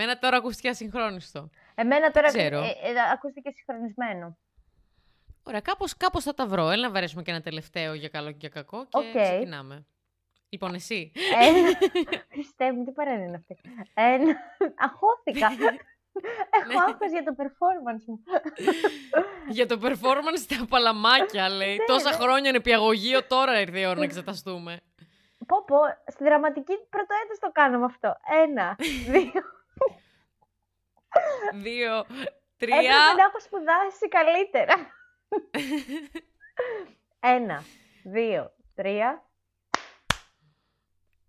Εμένα τώρα ακούστηκε ασυγχρόνιστο. Εμένα τώρα ξέρω. ε, ε, ακούστηκε συγχρονισμένο. Ωραία, κάπως, κάπως θα τα βρω. Έλα να βαρέσουμε και ένα τελευταίο για καλό και για κακό και Οκ. ξεκινάμε. Λοιπόν, εσύ. Ένα. Χριστέ μου, τι παράνοια είναι αυτή. Ένα. Αγχώθηκα. Έχω Ναι. άγχος για το performance μου. για το performance στα παλαμάκια, λέει. Τόσα χρόνια νηπιαγωγείο, τώρα ήρθε η ώρα να εξεταστούμε. Πω πω, στη δραματική πρώτο έτος το κάναμε αυτό. Ένα, δύο. Δύο, Έπρεπε τρία. να έχω σπουδάσει καλύτερα. Ένα, δύο, τρία.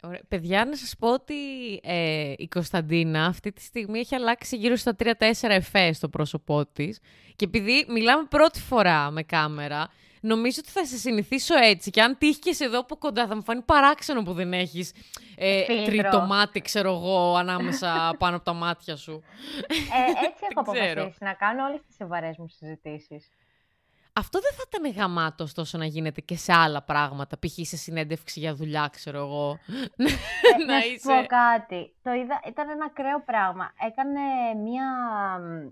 Ωραία. Παιδιά, να σας πω ότι ε, η Κωνσταντίνα αυτή τη στιγμή έχει αλλάξει γύρω στα 3-4 εφές στο πρόσωπό της και επειδή μιλάμε πρώτη φορά με κάμερα, νομίζω ότι θα σε συνηθίσω έτσι και αν τύχει και σε εδώ από κοντά θα μου φανεί παράξενο που δεν έχεις ε, Φίλτρο. τρίτο μάτι, ξέρω εγώ, ανάμεσα πάνω από τα μάτια σου. Ε, έτσι έχω Δεν ξέρω. αποφασίσει να κάνω όλες τις σοβαρές μου συζητήσεις. Αυτό δεν θα ήταν γαμάτο ωστόσο να γίνεται και σε άλλα πράγματα, π.χ. σε συνέντευξη για δουλειά, ξέρω εγώ. Ε, να σου πω κάτι. Το είδα, ήταν ένα ακραίο πράγμα. Έκανε μια, ε,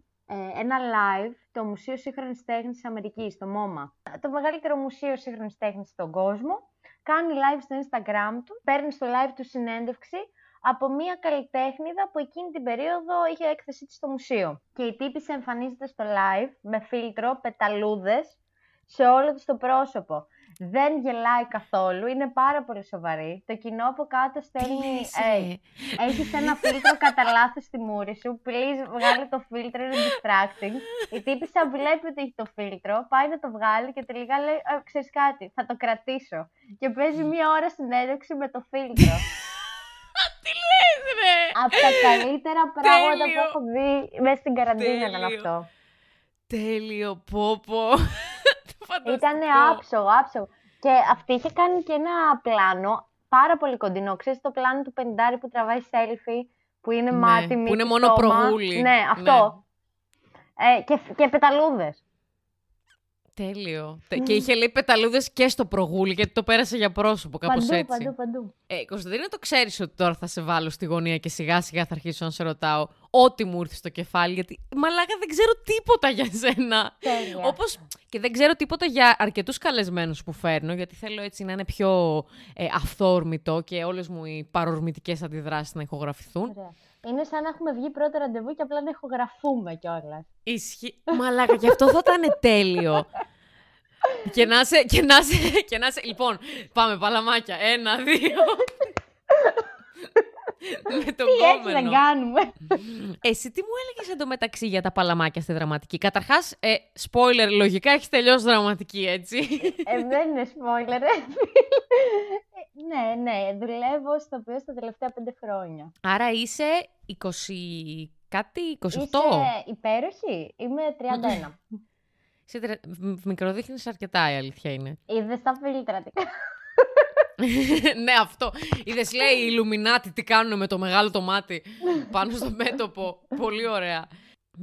ένα live το Μουσείο Σύγχρονης Τέχνης της Αμερικής, το MoMA. Το μεγαλύτερο μουσείο σύγχρονης τέχνης στον κόσμο. Κάνει live στο Instagram του, παίρνει στο live του συνέντευξη από μια καλλιτέχνηδα που εκείνη την περίοδο είχε έκθεσή της στο μουσείο. Και η τύπησα εμφανίζεται στο live με φίλτρο, πεταλούδες, σε όλο της το πρόσωπο. Δεν γελάει καθόλου, είναι πάρα πολύ σοβαρή. Το κοινό από κάτω στέλνει. Ε, έχεις ένα φίλτρο κατά λάθος στη μούρη σου. Please βγάλε το φίλτρο, είναι distracting. Η τύπησα βλέπει ότι έχει το φίλτρο, πάει να το βγάλει και τελικά λέει: «Ε, Ξέρεις κάτι, θα το κρατήσω. Και παίζει μία ώρα συνέντευξη με το φίλτρο. Τι λες ρε! από τα καλύτερα πράγματα που Τέλειο. έχω δει μέσα στην καραντίνα ήταν Τέλειο. αυτό. Τέλειο, πω πω. Ήταν άψογο, άψογο. Και αυτή είχε κάνει και ένα πλάνο πάρα πολύ κοντινό. Ξέρεις το πλάνο του πεντάρι που τραβάει selfie, που είναι Ναι, μάτι, που μύτη, είναι μόνο στόμα; προγούλη. Ναι, αυτό. Ε, και, και πεταλούδες. Τέλειο. Τε- Και είχε λέει πεταλούδες και στο προγούλι, γιατί το πέρασε για πρόσωπο, κάπως Παντού, έτσι. παντού, παντού. Ε, Κωνσταντίνα, το ξέρεις ότι τώρα θα σε βάλω στη γωνία και σιγά σιγά θα αρχίσω να σε ρωτάω ό,τι μου ήρθε στο κεφάλι, γιατί μαλάκα δεν ξέρω τίποτα για σένα. Τέλεια. Όπως και δεν ξέρω τίποτα για αρκετούς καλεσμένους που φέρνω, γιατί θέλω έτσι να είναι πιο ε, αυθόρμητο και όλες μου οι παρορμητικές αντιδράσεις να ηχογραφηθούν. Ωραία. Είναι σαν να έχουμε βγει πρώτο ραντεβού και απλά να ηχογραφούμε κιόλας. Ισχύει. Μαλάκα, και αυτό θα ήταν τέλειο. και να σε, και να σε, και να σε... Λοιπόν, πάμε παλαμάκια. Ένα, δύο. Με τον Τι έτσι δεν κόμενο. κάνουμε; Εσύ τι μου έλεγες εντωμεταξύ για τα παλαμάκια στη δραματική; Καταρχάς, ε, spoiler, λογικά έχεις τελειώσει δραματική, έτσι. ε, δεν είναι spoiler, ρε. ναι, ναι, δουλεύω στο οποίο στα τελευταία πέντε χρόνια. Άρα είσαι 20... κάτι, 28. Είσαι υπέροχη; Είμαι 31. Είσαι τре- μ- μικροδείχνεις αρκετά, η αλήθεια είναι. Είδες τα φίλτρα. τι ναι, αυτό. Είδες, λέει οι Ιλουμινάτι τι κάνουν με το μεγάλο το μάτι πάνω στο μέτωπο. Πολύ ωραία.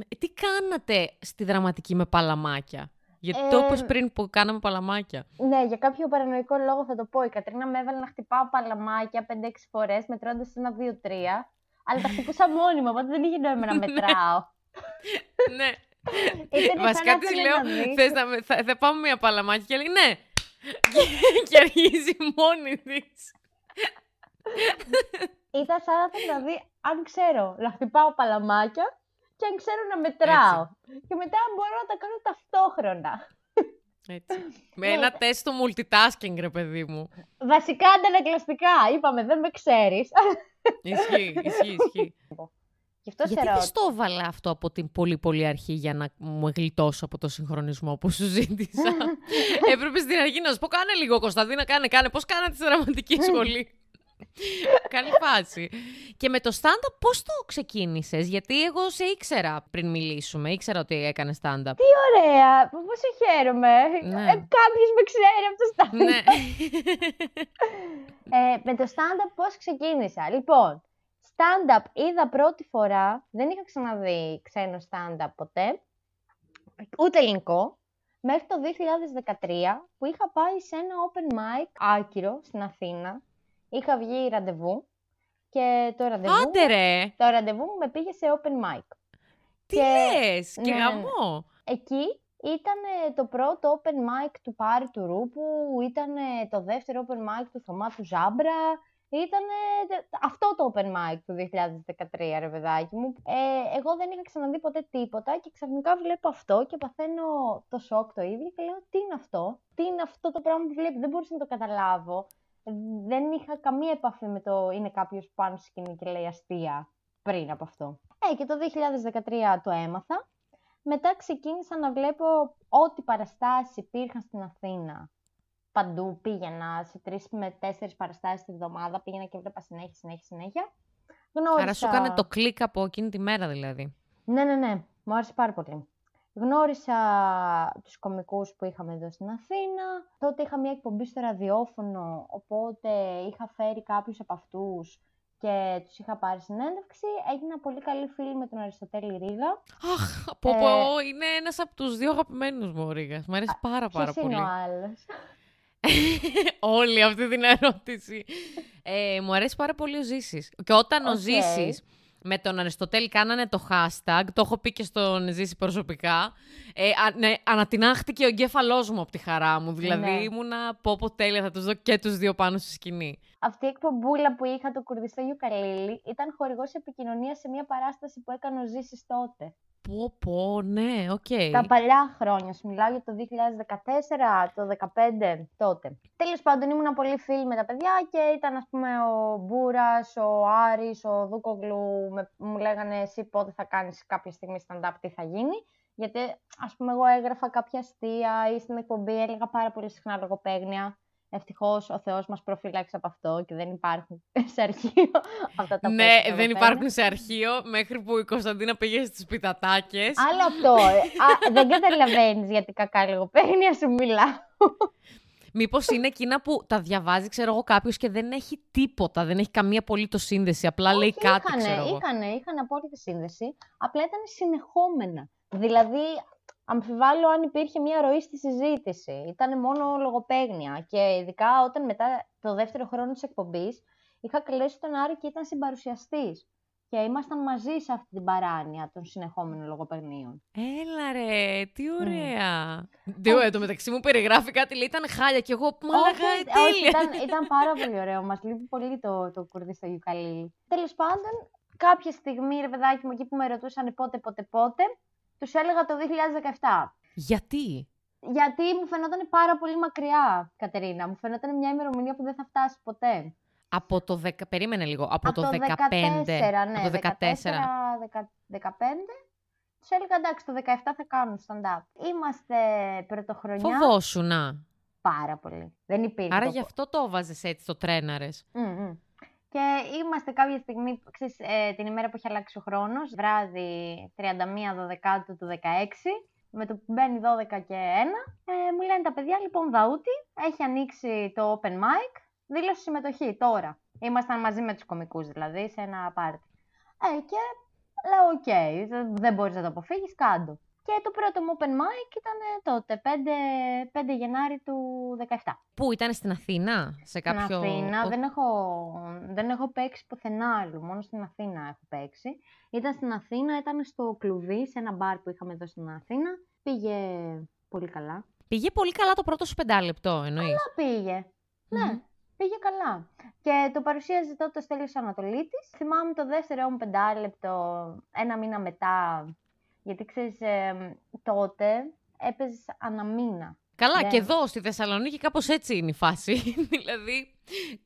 Ε, Τι κάνατε στη δραματική με παλαμάκια; Γιατί το Ε, είπες πριν που κάναμε παλαμάκια. Ναι, για κάποιο παρανοϊκό λόγο θα το πω. Η Κατρίνα με έβαλε να χτυπάω παλαμάκια 5-6 φορές, μετρώντας ένα 2-3. Αλλά τα χτυπούσα μόνιμα, οπότε δεν είχε νόημα να μετράω. ναι. Ήταν σαν Βασικά να τη θέλει λέω, να δείξει. θες να, με- θα, θα πάμε μια παλαμάκια και λέει ναι. Και, και αρχίζει μόνη της. Ήταν σαν να θέλει να δει αν ξέρω να χτυπάω παλαμάκια και αν ξέρω να μετράω. Και μετά μπορώ να τα κάνω ταυτόχρονα. Έτσι. με Ναι. ένα τεστ το multitasking, ρε παιδί μου. Βασικά αντανακλαστικά. Είπαμε, δεν με ξέρεις. Ισχύει, ισχύει, ισχύει. Γι' αυτό σε Γιατί δεν ρωτώ. στο έβαλα αυτό από την πολύ πολύ αρχή για να μου γλιτώσω από το συγχρονισμό που σου ζήτησα; Έπρεπε στην αρχή να σου πω κάνε λίγο Κωνσταντίνα, κάνε, κάνε. Πώς κάνατε στη δραματική σχολή; Καλή φάση. Και με το stand-up πώς το ξεκίνησες, γιατί εγώ σε ήξερα πριν μιλήσουμε, ήξερα ότι έκανες stand-up. Τι ωραία! Πόσο χαίρομαι! Ναι. Ε, Κάποιος με ξέρει από το stand-up. ναι. Ε, με το stand-up πώς ξεκίνησα; Λοιπόν, stand-up είδα πρώτη φορά, δεν είχα ξαναδεί ξένο stand-up ποτέ, ούτε ελληνικό, μέχρι το 2013 που είχα πάει σε ένα open mic άκυρο στην Αθήνα. Είχα βγει ραντεβού και το ραντεβού, Άντε ρε! το ραντεβού μου με πήγε σε open mic. Τι Και- λες! ναι, Και ναι, ναι. γαμό! Εκεί ήταν το πρώτο open mic του Πάρη του Ρούπου, ήταν το δεύτερο open mic του Θωμά του Ζάμπρα, ήταν αυτό το open mic του 2013, ρε παιδάκι μου. Ε, εγώ δεν είχα ξαναδεί ποτέ τίποτα και ξαφνικά βλέπω αυτό και παθαίνω το σοκ το ίδιο και λέω τι είναι αυτό, τι είναι αυτό το πράγμα που βλέπω, δεν μπορούσα να το καταλάβω. Ε, Δεν είχα καμία επαφή με το είναι κάποιος πάνω στη σκηνή και λέει αστεία πριν από αυτό. Ε, και το 2013 το έμαθα. Μετά ξεκίνησα να βλέπω ό,τι παραστάσεις υπήρχαν στην Αθήνα. Παντού πήγαινα σε τρεις με τέσσερις παραστάσεις τη βδομάδα, πήγαινα και βλέπα συνέχεια, συνέχεια, συνέχεια. Γνώρισα... Άρα σου έκανε το κλικ από εκείνη τη μέρα δηλαδή. Ναι, ναι, ναι. Μου άρεσε πάρα πολύ. Γνώρισα τους κωμικούς που είχαμε εδώ στην Αθήνα. Τότε είχα μια εκπομπή στο ραδιόφωνο, οπότε είχα φέρει κάποιους από αυτούς και τους είχα πάρει συνέντευξη. Έγινα πολύ καλή φίλη με τον Αριστοτέλη Ρήγα. Αχ, από Ε, πω, είναι ένας από τους δύο αγαπημένους μου ο Ρήγας. Μ' αρέσει πάρα πάρα Ποιος πολύ. είναι ο άλλος; Όλη αυτή την ερώτηση. Ε, μου αρέσει πάρα πολύ ο Ζήσης. Και όταν ο Οκ. Ζήσης με τον Αριστοτέλη κάνανε το hashtag, το έχω πει και στον Ζήση προσωπικά, ε, α, ναι, ανατινάχτηκε ο εγκέφαλός μου από τη χαρά μου. Δηλαδή Ναι. ήμουνα πω πω τέλεια, θα τους δω και τους δύο πάνω στη σκηνή. Αυτή η εκπομπούλα που είχα, το Κουρδιστό Γιουκαλίλη, ήταν χορηγός επικοινωνίας σε μια παράσταση που έκανε ο Ζήσης τότε. Πω πω, ναι, οκ. Τα παλιά χρόνια, σου μιλάω για το 2014, το 2015, τότε. Τέλος πάντων, ήμουν πολύ φίλη με τα παιδιά και ήταν, ας πούμε, ο Μπούρας, ο Άρης, ο Δούκογλου, με, μου λέγανε εσύ πότε θα κάνεις κάποια στιγμή stand-up, τι θα γίνει. Γιατί, ας πούμε, εγώ έγραφα κάποια αστεία ή στην εκπομπή έλεγα πάρα πολύ συχνά λογοπαίγνια. Ευτυχώς ο Θεός μας προφύλαξε από αυτό και δεν υπάρχουν σε αρχείο αυτά τα Ναι, πέσιμα δεν λογοπαίγνια. υπάρχουν σε αρχείο μέχρι που η Κωνσταντίνα πήγε στις πιτατάκες. Άλλο αυτό. ε. Α, δεν καταλαβαίνεις γιατί κακά λογοπαίγνια σου μιλάω. Μήπως είναι εκείνα που τα διαβάζει, ξέρω εγώ, κάποιος και δεν έχει τίποτα, δεν έχει καμία απολύτως σύνδεση. Απλά λέει Όχι, κάτι, είχανε, ξέρω εγώ. Είχανε, είχαν απόλυτη σύνδεση, απλά ήταν συνεχόμενα. Δηλαδή, αμφιβάλλω αν υπήρχε μια ροή στη συζήτηση. Ήταν μόνο λογοπαίγνια. Και ειδικά όταν μετά το δεύτερο χρόνο της εκπομπής είχα καλέσει τον Άρη και ήταν συμπαρουσιαστής. Και ήμασταν μαζί σε αυτή την παράνοια των συνεχόμενων λογοπαιγνίων. Έλα ρε, τι ωραία. Τι εν τω μεταξύ μου περιγράφει κάτι, λέει ήταν χάλια και εγώ μαλακά όχι, τέλεια. όχι, ήταν, ήταν πάρα πολύ ωραίο. Μας λείπει πολύ το, το κουρδί στο γιουκαλίλι. Τέλος πάντων, κάποια στιγμή, ρε παιδάκι μου, εκεί που με ρωτούσαν πότε, πότε, πότε, τους έλεγα το 2017. Γιατί; Γιατί μου φαινόταν πάρα πολύ μακριά, Κατερίνα. Μου φαινόταν μια ημερομηνία που δεν θα φτάσει ποτέ. Από το 10, περίμενε λίγο, από, το 15. 14, ναι, από το 14. 14, 15. Τους έλεγα εντάξει, το 17 θα κάνουν stand-up. Είμαστε πρωτοχρονιά. Φοβόσουνα. Πάρα πολύ. Δεν υπήρχε. Άρα το- γι' αυτό το βάζε έτσι, το τρέναρες. Μμμ, μμ. Και είμαστε κάποια στιγμή, ξέρεις, ε, την ημέρα που έχει αλλάξει ο χρόνος, βράδυ 31 Δωδεκάτου του 16, με το που μπαίνει 12 και 1, ε, μου λένε τα παιδιά, λοιπόν, Δαούτη, έχει ανοίξει το open mic, δήλωσε συμμετοχή τώρα. Ήμασταν μαζί με τους κωμικούς δηλαδή, σε ένα πάρτι. Ε, και λέω, οκ, δεν- δεν μπορείς να το αποφύγεις, κάντο. Και το πρώτο μου open mic ήταν τότε, 5, 5 Γενάρη του 17. Πού ήταν στην Αθήνα, σε κάποιο. Στην Αθήνα Ο- δεν, έχω, δεν έχω παίξει πουθενά άλλου, μόνο στην Αθήνα έχω παίξει. Ήταν στην Αθήνα, ήταν στο κλουβί, σε ένα μπαρ που είχαμε εδώ στην Αθήνα. Πήγε πολύ καλά. Πήγε πολύ καλά το πρώτο σου πεντάλεπτο, εννοείς; Α, πήγε. Ναι, πήγε καλά. Και το παρουσίαζε τότε ο Στέλιος Ανατολίτης. Θυμάμαι το δεύτερο μου πεντάλεπτο, ένα μήνα μετά, γιατί ξέρεις, ε, τότε έπαιζες αναμήνα. Καλά, Δεν- και εδώ στη Θεσσαλονίκη κάπως έτσι είναι η φάση. δηλαδή,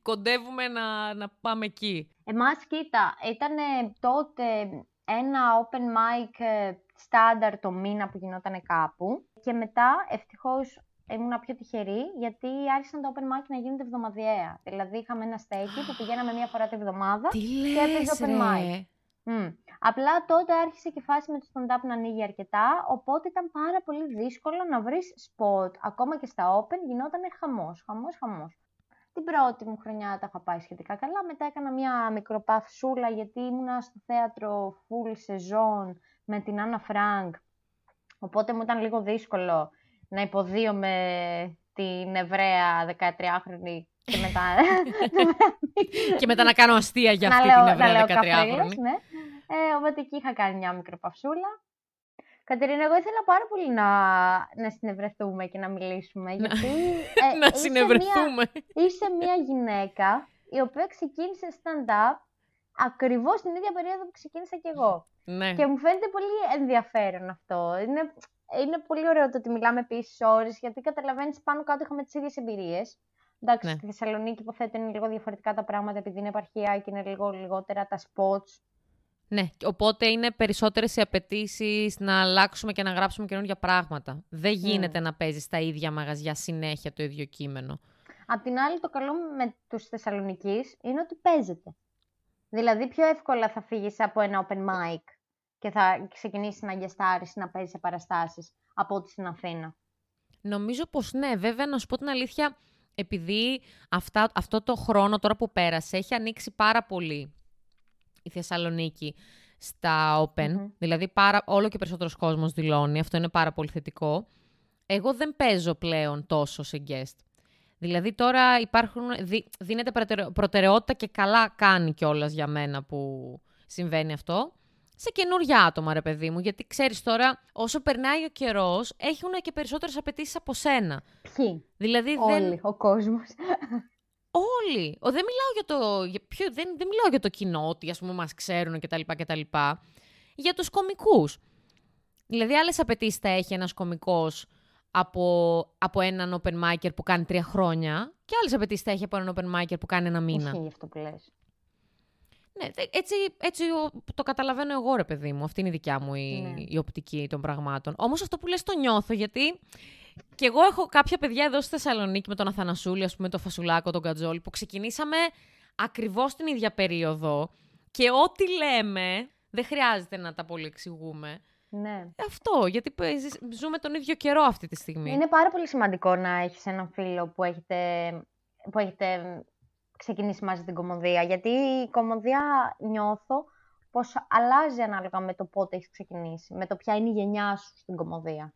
κοντεύουμε να, να πάμε εκεί. Εμάς, κοίτα, ήταν τότε ένα open mic ε, στάνταρ το μήνα που γινόταν κάπου και μετά ευτυχώς ήμουν πιο τυχερή γιατί άρχισαν τα open mic να γίνονται εβδομαδιαία. Δηλαδή είχαμε ένα στέκι που πηγαίναμε μία φορά τη βδομάδα. Τι έπαιζε λες, open mic. Ρε. Μμ. Απλά τότε άρχισε και η φάση με το stand-up να ανοίγει αρκετά, οπότε ήταν πάρα πολύ δύσκολο να βρεις spot. Ακόμα και στα open γινόταν χαμός, χαμός, χαμός. Την πρώτη μου χρονιά τα είχα πάει σχετικά καλά, μετά έκανα μια μικροπαυσούλα γιατί ήμουνα στο θέατρο full σεζόν με την Άννα Φρανκ, οπότε μου ήταν λίγο δύσκολο να υποδύομαι την Εβραία 13χρονη και μετά... και μετά να κάνω αστεία για αυτή την Εβραία 13χρονη. Ναι. Ε, οπότε εκεί είχα κάνει μια μικροπαυσούλα. Κατερίνα, εγώ ήθελα πάρα πολύ να, να συνευρεθούμε και να μιλήσουμε. Γιατί, ε, να συνευρεθούμε. Μια, είσαι μια γυναίκα η οποία ξεκίνησε stand-up ακριβώς την ίδια περίοδο που ξεκίνησα κι εγώ. Ναι. Και μου φαίνεται πολύ ενδιαφέρον αυτό. Είναι, είναι πολύ ωραίο το ότι μιλάμε επίσης ώρες, γιατί καταλαβαίνεις πάνω κάτω είχαμε τις ίδιες εμπειρίες. Εντάξει, ναι. στη Θεσσαλονίκη υποθέτω είναι λίγο διαφορετικά τα πράγματα επειδή είναι επαρχία και είναι λίγο λιγότερα τα spots. Ναι, οπότε είναι περισσότερες οι απαιτήσεις να αλλάξουμε και να γράψουμε καινούργια πράγματα. Δεν γίνεται να παίζεις στα ίδια μαγαζιά συνέχεια το ίδιο κείμενο. Απ' την άλλη, το καλό με τους Θεσσαλονικής είναι ότι παίζεται. Δηλαδή, πιο εύκολα θα φύγεις από ένα open mic και θα ξεκινήσεις να αγιαστάρεις, να παίζεις σε παραστάσεις από ό,τι στην Αθήνα. Νομίζω πως ναι. Βέβαια, να σου πω την αλήθεια, επειδή αυτά, αυτό το χρόνο τώρα που πέρασε έχει ανοίξει πάρα πολύ η Θεσσαλονίκη στα Open. Δηλαδή, πάρα, όλο και περισσότερος κόσμος δηλώνει. Αυτό είναι πάρα πολύ θετικό. Εγώ δεν παίζω πλέον τόσο σε guest. Δηλαδή τώρα υπάρχουν, δίνεται προτεραιότητα και καλά κάνει κιόλας για μένα που συμβαίνει αυτό. Σε καινούργια άτομα, ρε παιδί μου. Γιατί ξέρεις τώρα, όσο περνάει ο καιρός, έχουν και περισσότερες απαιτήσεις από σένα. Ποιοι; Δηλαδή, Όλοι, δεν... ο κόσμος. Όλοι. Ο, δεν, μιλάω για το, για ποιο, δεν, δεν μιλάω για το κοινό, ότι ας πούμε μας ξέρουν κτλ. κτλ. Για τους κομικούς. Δηλαδή, άλλες απαιτήσεις θα έχει ένας κομικός από, από έναν open micer που κάνει τρία χρόνια και άλλες απαιτήσεις θα έχει από έναν open micer που κάνει ένα μήνα. Ισχύει αυτό που λες. Ναι, έτσι, έτσι το καταλαβαίνω εγώ, ρε παιδί μου. Αυτή είναι η δικιά μου η, ναι. η οπτική των πραγμάτων. Όμως αυτό που λες το νιώθω, γιατί και εγώ έχω κάποια παιδιά εδώ στη Θεσσαλονίκη με τον Αθανασούλη, ας πούμε, τον Φασουλάκο, τον Κατζόλη, που ξεκινήσαμε ακριβώς την ίδια περίοδο. Και ό,τι λέμε, δεν χρειάζεται να τα πολύ εξηγούμε. Ναι. Αυτό, γιατί ζούμε τον ίδιο καιρό αυτή τη στιγμή. Είναι πάρα πολύ σημαντικό να έχεις έναν φίλο που έχετε, που έχετε ξεκινήσει μαζί την κομμωδία. Γιατί η κομμωδία νιώθω πως αλλάζει ανάλογα με το πότε έχεις ξεκινήσει, με το ποια είναι η γενιά σου στην κομμωδία.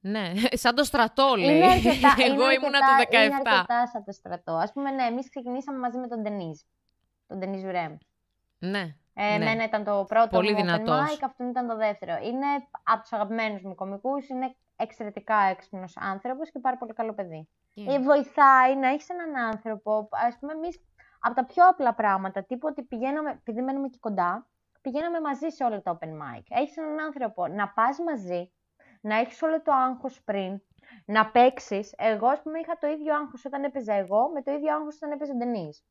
Ναι, σαν το στρατό λέει. Είναι αρκετά, Εγώ ήμουν το 17. Είναι αρκετά σαν το στρατό. Ας πούμε, ναι, εμείς ξεκινήσαμε μαζί με τον Ντενίζ. Τον Ντενίζ Ρέμ. Ναι. Ε, ναι. Εμένα ήταν το πρώτο Πολύ μου δυνατός. open mic, αυτόν ήταν το δεύτερο. Είναι από τους αγαπημένους μου κομικούς, είναι εξαιρετικά έξυπνος άνθρωπος και πάρα πολύ καλό παιδί. Yeah. Ε, βοηθάει να έχεις έναν άνθρωπο, ας πούμε εμείς από τα πιο απλά πράγματα, τύπου ότι πηγαίναμε, επειδή μένουμε και κοντά, πηγαίναμε μαζί σε όλα τα open mic. Έχεις έναν άνθρωπο να πας μαζί, να έχεις όλο το άγχος πριν, να παίξεις. Εγώ, ας πούμε, είχα το ίδιο άγχος όταν έπαιζα εγώ, με το ίδιο άγχος όταν έπαιζε ο Ντενής.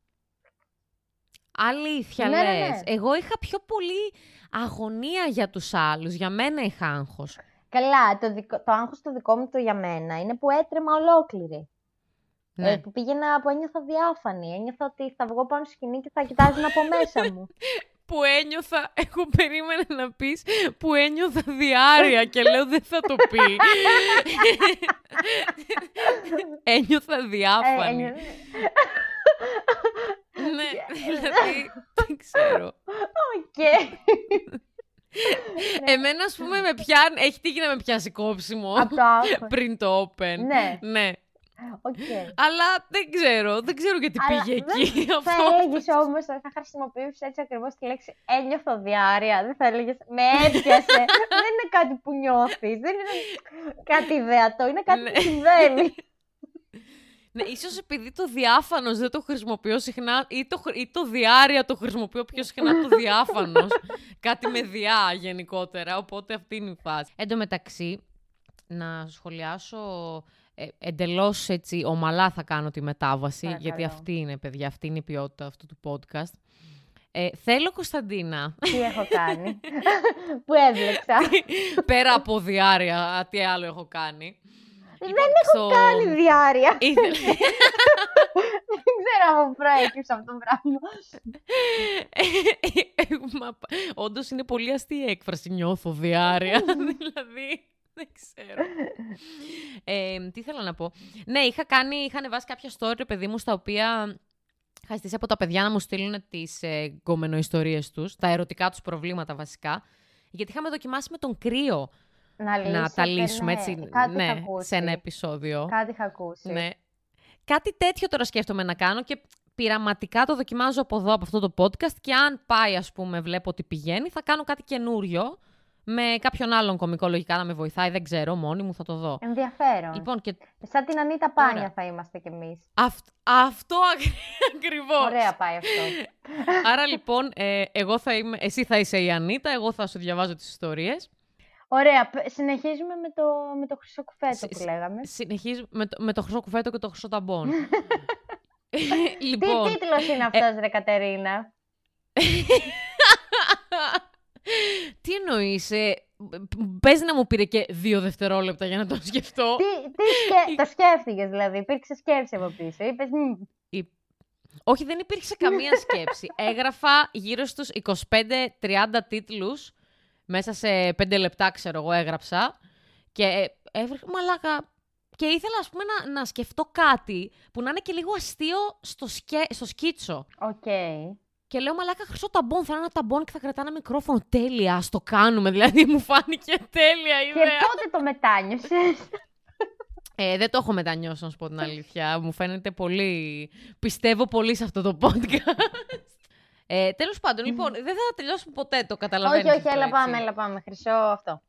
Αλήθεια ναι, ναι λες. Ναι, Εγώ είχα πιο πολύ αγωνία για τους άλλους. Για μένα είχα άγχος. Καλά, το, δικο... το άγχος το δικό μου το για μένα είναι που έτρεμα ολόκληρη. Ναι. Ε, που πήγαινα, που ένιωθα διάφανη. Ένιωθα ότι θα βγω πάνω σκηνή και θα κοιτάζουν από μέσα μου. που ένιωθα, έχω περίμενα να πεις, που ένιωθα διάρροια και λέω δεν θα το πει. ένιωθα διάφανη. Ε, ναι, δηλαδή, δεν ξέρω. Οκ. Εμένα, ας πούμε, με πιάνει. Έχει τύχει να με πιάσει κόψιμο. Πριν το Open. Ναι. ναι. Okay. Αλλά δεν ξέρω, δεν ξέρω γιατί πήγε εκεί. Δεν θα έλεγες όμως, θα χρησιμοποιήσεις έτσι ακριβώς τη λέξη ένιωθα διάρροια. Δεν θα έλεγες με έπιασε. δεν είναι κάτι που νιώθεις. Δεν είναι κάτι ιδεατό. Είναι κάτι που ναι. συμβαίνει. Ναι, ίσως επειδή το διάφανος δεν το χρησιμοποιώ συχνά ή το, ή το διάρρεια το χρησιμοποιώ πιο συχνά το διάφανος. Κάτι με διά γενικότερα, οπότε αυτή είναι η φάση. Εν τω μεταξύ, να σχολιάσω ε, εντελώς έτσι ομαλά θα κάνω τη μετάβαση, γιατί αυτή είναι, παιδιά, αυτή είναι η ποιότητα αυτού του podcast. Ε, θέλω, Κωνσταντίνα. Τι έχω κάνει; Που έβλεξα. Πέρα από διάρκεια, τι άλλο έχω κάνει. Δεν έχω κάνει διάρκεια. Δεν ξέρω αν προέκυψε αυτό το πράγμα. Όντως είναι πολύ αστεία έκφραση νιώθω διάρκεια. δηλαδή. Δεν ξέρω. Ε, τι θέλω να πω. Ναι, είχα κάνει, είχα ανεβάσει κάποια story, παιδί μου, στα οποία είχα ζητήσει από τα παιδιά να μου στείλουν τις ε, γκομενοϊστορίες τους, τα ερωτικά τους προβλήματα βασικά, γιατί είχαμε δοκιμάσει με τον κρύο να, να τα λύσουμε ναι, έτσι κάτι ναι, σε ένα επεισόδιο. Κάτι είχα ακούσει. Ναι. Κάτι τέτοιο τώρα σκέφτομαι να κάνω και πειραματικά το δοκιμάζω από εδώ, από αυτό το podcast και αν πάει, ας πούμε, βλέπω ότι πηγαίνει, θα κάνω κάτι καινούριο με κάποιον άλλον κομικό λογικά να με βοηθάει, δεν ξέρω, μόνη μου θα το δω. Ενδιαφέρον. Λοιπόν, και... Σαν την Ανίτα Πάνια θα είμαστε κι εμείς. Αυτό ακριβώς. Ωραία πάει αυτό. Άρα λοιπόν, ε, εγώ θα είμαι, εσύ θα είσαι η Ανίτα, εγώ θα σου διαβάζω τις ιστορίες. Ωραία. Συνεχίζουμε με το, με το χρυσό κουφέτο που λέγαμε. Συνεχίζουμε με το, με το χρυσό κουφέτο και το χρυσό ταμπόν. λοιπόν, Τι τίτλος είναι αυτός, ε... ρε Κατερίνα; Τι εννοείς, ε, Παίζει να μου πήρε και δύο δευτερόλεπτα για να το σκεφτώ. Τι, τι σκέ... το σκέφτηκες δηλαδή, υπήρξε σκέψη από πίσω. Είπες, Όχι, δεν υπήρξε καμία σκέψη. Έγραφα γύρω στους 25-30 τίτλους, μέσα σε 5 λεπτά ξέρω εγώ έγραψα. Και ε, έβρεχα, μαλάκα, και ήθελα, ας πούμε, να, να σκεφτώ κάτι που να είναι και λίγο αστείο στο, σκε... στο σκίτσο. Ok. Okay. Και λέω, μαλάκα, χρυσό ταμπόν. Θα είναι ένα ταμπόν και θα κρατά ένα μικρόφωνο. Τέλεια, ας το κάνουμε. Δηλαδή, μου φάνηκε τέλεια η ιδέα. Και πότε το μετάνιωσες; Ε, δεν το έχω μετανιώσει, να σου πω την αλήθεια. Μου φαίνεται πολύ. Πιστεύω πολύ σε αυτό το podcast. Ε, Τέλος πάντων, λοιπόν, δεν θα τελειώσουμε ποτέ, το καταλαβαίνετε. Όχι, όχι, έλα πάμε, έλα πάμε. Χρυσό αυτό.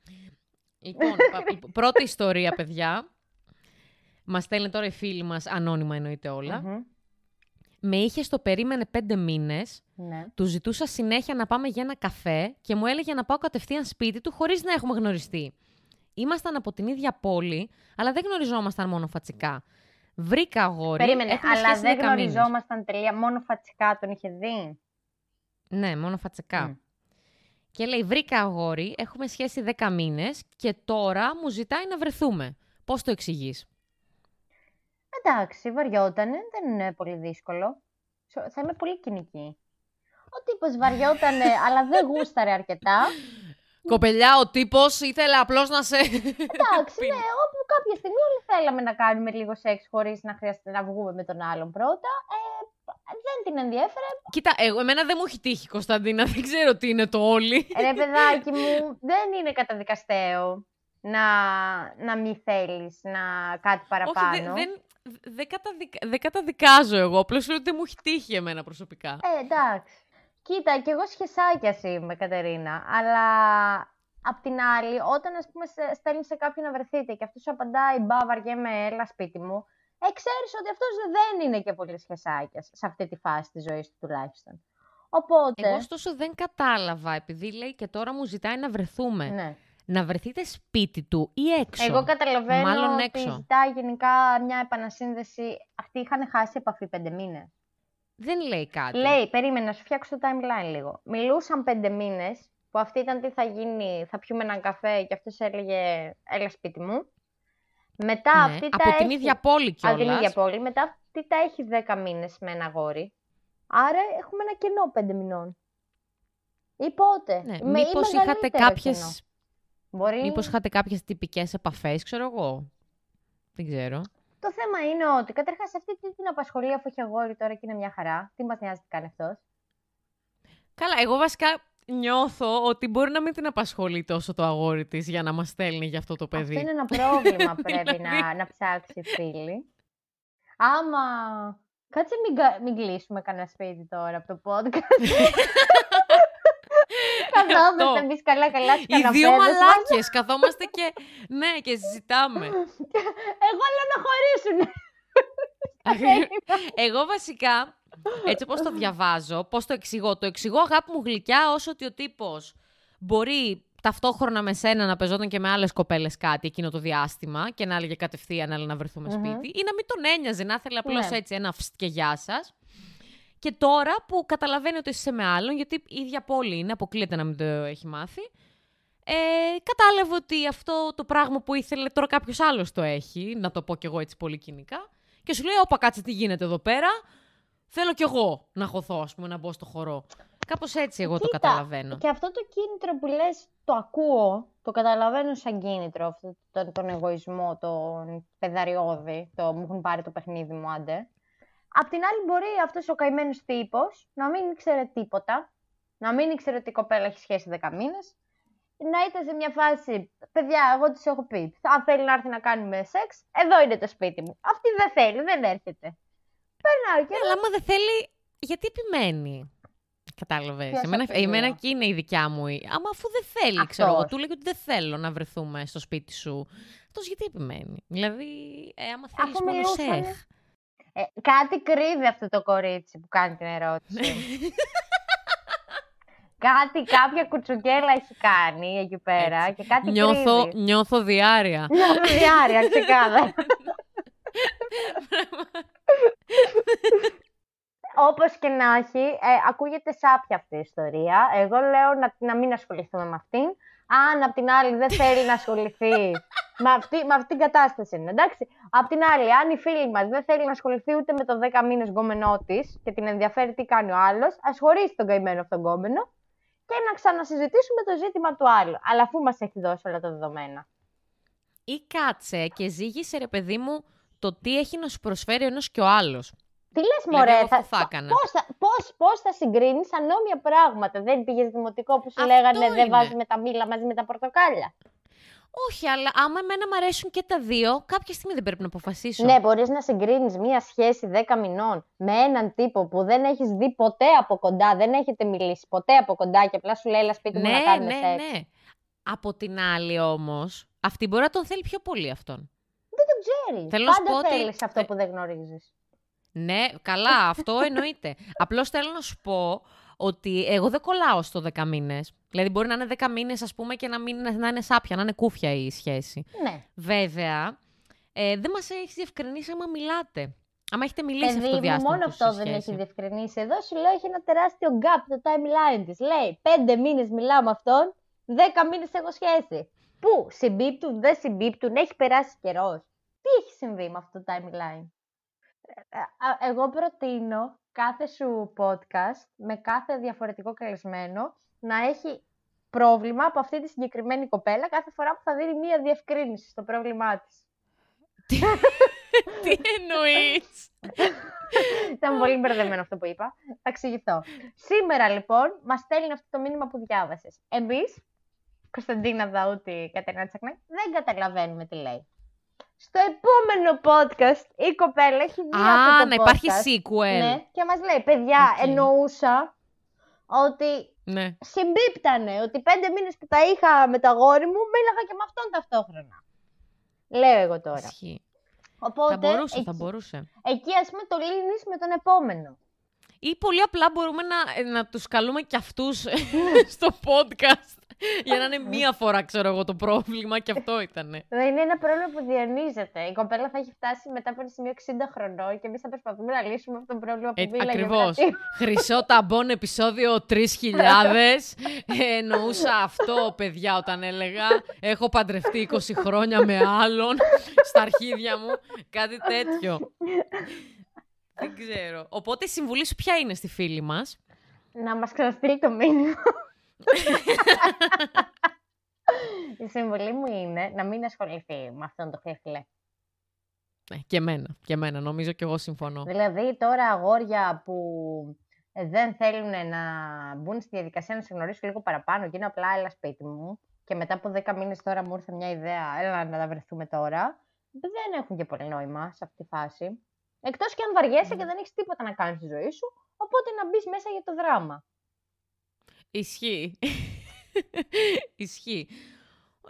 Λοιπόν, πρώτη ιστορία, παιδιά. Μας στέλνει τώρα η φίλη μας, ανώνυμα εννοείται με είχε στο περίμενε πέντε μήνες. Ναι. Του ζητούσα συνέχεια να πάμε για ένα καφέ και μου έλεγε να πάω κατευθείαν σπίτι του χωρίς να έχουμε γνωριστεί. Ήμασταν από την ίδια πόλη, αλλά δεν γνωριζόμασταν μόνο φατσικά. Βρήκα αγόρι. Περίμενε, αλλά δεν γνωριζόμασταν τελεία. Μόνο φατσικά τον είχε δει; Ναι, μόνο φατσικά. Και λέει: Βρήκα αγόρι, έχουμε σχέση 10 μήνες και τώρα μου ζητάει να βρεθούμε. Πώς το εξηγείς; Εντάξει, βαριότανε, δεν είναι πολύ δύσκολο. Θα είμαι πολύ κοινική. Ο τύπος βαριότανε, αλλά δεν γούσταρε αρκετά. Κοπελιά, ο τύπος ήθελε απλώς να σε. Εντάξει, ναι, όπου κάποια στιγμή όλοι θέλαμε να κάνουμε λίγο σεξ χωρίς να χρειάζεται να βγούμε με τον άλλον πρώτα. Ε, δεν την ενδιέφερε. Κοίτα, εγώ, εμένα δεν μου έχει τύχει, Κωνσταντίνα. Δεν ξέρω τι είναι το όλοι. Ρε, παιδάκι μου, δεν είναι καταδικαστέο να, να μην θέλεις να κάτι παραπάνω. Όχι, δεν, δεν καταδικα... καταδικάζω εγώ, απλώς λέω ότι μου έχει τύχει εμένα προσωπικά. Ε, εντάξει. Κοίτα, κι εγώ σχεσάκια είμαι, Κατερίνα, αλλά απ' την άλλη, όταν ας πούμε στέλνεις σε κάποιον να βρεθείτε και αυτός σου απαντάει «Μπα, βαριέμαι, έλα σπίτι μου», ε, ξέρεις ότι αυτός δεν είναι και πολύ σχεσάκιας σε αυτή τη φάση της ζωής του τουλάχιστον. Οπότε... Εγώ ωστόσο δεν κατάλαβα, επειδή λέει και τώρα μου ζητάει να βρεθούμε. Ναι να βρεθείτε σπίτι του ή έξω. Εγώ καταλαβαίνω Μάλλον ότι έξω. ζητάει γενικά μια επανασύνδεση. Αυτοί είχαν χάσει επαφή πέντε μήνες. Δεν λέει κάτι. Λέει, περίμενα, να σου φτιάξω το timeline λίγο. Μιλούσαν πέντε μήνες, που αυτή ήταν τι θα γίνει, θα πιούμε έναν καφέ και αυτός έλεγε έλα σπίτι μου. Μετά ναι, αυτή από τα την ίδια πόλη κιόλας. Από την ίδια πόλη. Μετά αυτή τα έχει δέκα μήνες με ένα γόρι. Άρα έχουμε ένα κενό πέντε μηνών. Ή πότε. Ναι, μήπως είχατε κάποιες Μπορεί... Μήπως είχατε κάποιες τυπικές επαφές, ξέρω εγώ. Δεν ξέρω. Το θέμα είναι ότι καταρχάς αυτή την απασχολεί αφού έχει αγόρι τώρα και είναι μια χαρά. Τι μας νοιάζει τι κάνει αυτός; Καλά, εγώ βασικά νιώθω ότι μπορεί να μην την απασχολεί τόσο το αγόρι της για να μας στέλνει για αυτό το παιδί. Αυτό είναι ένα πρόβλημα πρέπει να, δηλαδή. να ψάξει φίλη. Άμα... Κάτσε μην, μην κλείσουμε κανένα σπίτι τώρα από το podcast. Καθόμαστε εμείς καλά-καλά Οι δύο μαλάκες. Καθόμαστε και. ναι, και συζητάμε. Εγώ λέω να χωρίσουν. Εγώ βασικά, έτσι όπως το διαβάζω, πώς το εξηγώ. Το εξηγώ αγάπη μου γλυκιά όσο ότι ο τύπος μπορεί ταυτόχρονα με σένα να πεζόταν και με άλλες κοπέλες κάτι εκείνο το διάστημα και να έλεγε κατευθείαν αλλά να βρεθουμε σπίτι ή να μην τον ένοιαζε, να ήθελε απλώς ναι. έτσι ένα φστ και γεια σας. Και τώρα που καταλαβαίνει ότι είσαι με άλλον, γιατί η ίδια πόλη είναι, αποκλείεται να μην το έχει μάθει, ε, κατάλαβε ότι αυτό το πράγμα που ήθελε τώρα κάποιος άλλος το έχει, να το πω κι εγώ έτσι πολύ κοινικά. Και σου λέει: Όπα, κάτσε τι γίνεται εδώ πέρα. Θέλω κι εγώ να χωθώ, ας πούμε, να μπω στο χορό. Κάπως έτσι εγώ το καταλαβαίνω. Και αυτό το κίνητρο που λες, το ακούω, το καταλαβαίνω σαν κίνητρο, αυτό, τον, τον εγωισμό, τον παιδαριώδη, το μου έχουν πάρει το παιχνίδι μου, άντε. Απ' την άλλη, μπορεί αυτός ο καημένος τύπος να μην ήξερε τίποτα, να μην ήξερε ότι η κοπέλα έχει σχέση 10 μήνες να ήταν σε μια φάση. Παιδιά, εγώ τη έχω πει. Αν θέλει να έρθει να κάνουμε σεξ, εδώ είναι το σπίτι μου. Αυτή δεν θέλει, δεν έρχεται. Περνάω και. Αλλά άμα δεν θέλει, γιατί επιμένει; Κατάλαβες. Εμένα, εμένα εκεί είναι η δικιά μου. Άμα αφού δεν θέλει, Αυτός. ξέρω εγώ, του λέει ότι δεν θέλω να βρεθούμε στο σπίτι σου. Αυτός γιατί επιμένει; Δηλαδή, ε, άμα θέλεις μόνο σεχ. Ε, κάτι κρύβει αυτό το κορίτσι που κάνει την ερώτηση. κάτι, κάποια κουτσουγκέλα έχει κάνει εκεί πέρα και κάτι νιώθω, κρύβει. Νιώθω διάρρεια. Νιώθω διάρρεια, ξεκάθαρα. Όπως και να έχει, ε, ακούγεται σάπια αυτή η ιστορία. Εγώ λέω να, να μην ασχοληθούμε με αυτήν. Αν απ' την άλλη δεν θέλει να ασχοληθεί με, αυτή, με αυτήν την κατάσταση είναι, εντάξει. Απ' την άλλη, αν η φίλη μας δεν θέλει να ασχοληθεί ούτε με το 10 μήνες γκόμενό της και την ενδιαφέρει τι κάνει ο άλλος, ας χωρίσει τον καημένο αυτόν γκόμενο και να ξανασυζητήσουμε το ζήτημα του άλλου. Αλλά αφού μας έχει δώσει όλα τα δεδομένα. Ή κάτσε και ζήγησε, ρε παιδί μου, το τι έχει να σου προσφέρει ο ένας και ο άλλος. Τι λες δηλαδή, μωρέ, θα, θα πώς, θα, πώς, πώς θα συγκρίνεις ανώμια πράγματα; Δεν πήγες δημοτικό που σου Αυτό λέγανε είναι. δεν βάζουμε τα μήλα μαζί με τα πορτοκάλια. Όχι, αλλά άμα εμένα μου αρέσουν και τα δύο, κάποια στιγμή δεν πρέπει να αποφασίσω. Ναι, μπορείς να συγκρίνεις μία σχέση 10 μηνών με έναν τύπο που δεν έχεις δει ποτέ από κοντά, δεν έχετε μιλήσει ποτέ από κοντά και απλά σου λέει, Ελά, σπίτι ναι, μου να κάνουμε ναι, σεξ. Ναι. Από την άλλη όμως, αυτή μπορεί να τον θέλει πιο πολύ αυτόν. Δεν τον ξέρεις. Θέλω Πάντα να σου πω θέλεις ότι... αυτό που δεν γνωρίζεις. Ναι, καλά, αυτό εννοείται. Απλώς θέλω να σου πω ότι εγώ δεν κολλάω στο 10 μήνες. Δηλαδή, μπορεί να είναι 10 μήνες, ας πούμε, και να, μην, να είναι σάπια, να είναι κούφια η σχέση. Ναι. Βέβαια, ε, δεν μας έχεις διευκρινίσει άμα μιλάτε. Άμα έχετε μιλήσει Παιδί, αυτό το διάστημα. μόνο αυτό δεν έχει διευκρινίσει. Εδώ σου λέω έχει ένα τεράστιο gap το timeline της. Λέει πέντε μήνες μιλάω με αυτόν, δέκα μήνες έχω σχέση. Πού συμπίπτουν, δεν συμπίπτουν, έχει περάσει καιρός. Τι έχει συμβεί με αυτό το timeline; Ε, ε, εγώ προτείνω κάθε σου podcast με κάθε διαφορετικό καλεσμένο να έχει πρόβλημα από αυτή τη συγκεκριμένη κοπέλα κάθε φορά που θα δίνει μία διευκρίνηση στο πρόβλημά της. Τι εννοείς; Ήταν πολύ μπερδεμένο αυτό που είπα. Θα εξηγηθώ. Σήμερα λοιπόν μας στέλνει αυτό το μήνυμα που διάβασες. Εμείς, Κωνσταντίνα Δαούτη, Κατερίνα Τσακνάκη, δεν καταλαβαίνουμε τι λέει. Στο επόμενο podcast η κοπέλα έχει δει Α, αυτό το να podcast. υπάρχει sequel. Ναι, και μας λέει, παιδιά, Οκ. εννοούσα ότι Ναι. συμπίπτανε, ότι πέντε μήνες που τα είχα με το αγόρι μου, μίλαγα και με αυτόν ταυτόχρονα. Λέω εγώ τώρα. Ισχύει. Οπότε, Θα μπορούσε, εκεί, θα μπορούσε. εκεί ας πούμε το λύνεις με τον επόμενο. Ή πολύ απλά μπορούμε να, να τους καλούμε κι αυτούς στο podcast. Για να είναι μία φορά, ξέρω εγώ, το πρόβλημα και αυτό ήτανε. Δεν είναι ένα πρόβλημα που διανύζεται. Η κοπέλα θα έχει φτάσει μετά από ένα σημείο 60 χρονών και εμείς θα προσπαθούμε να λύσουμε αυτό το πρόβλημα που Ε, μίλαγε. ακριβώς. μετά. Χρυσό ταμπόν επεισόδιο 3000. Ε, εννοούσα αυτό, παιδιά, όταν έλεγα έχω παντρευτεί 20 χρόνια με άλλον στα αρχίδια μου. Κάτι τέτοιο. Δεν ξέρω. Οπότε η συμβουλή σου ποια είναι στη φίλη μας; Να μας ξαναστείλει το μήνυμα. Η συμβουλή μου είναι να μην ασχοληθεί με αυτόν το χλεφλέ. Ε, και εμένα, και εμένα. Νομίζω και εγώ συμφωνώ. Δηλαδή τώρα αγόρια που ε, δεν θέλουν να μπουν στη διαδικασία να σε γνωρίσουν λίγο παραπάνω και είναι απλά έλα σπίτι μου και μετά από 10 μήνες τώρα μου ήρθε μια ιδέα, έλα να τα βρεθούμε τώρα, δεν έχουν και πολύ νόημα σε αυτή τη φάση. Εκτός και αν βαριέσαι και δεν έχεις τίποτα να κάνεις στη ζωή σου, οπότε να μπεις μέσα για το δράμα. Ισχύει. Ισχύει.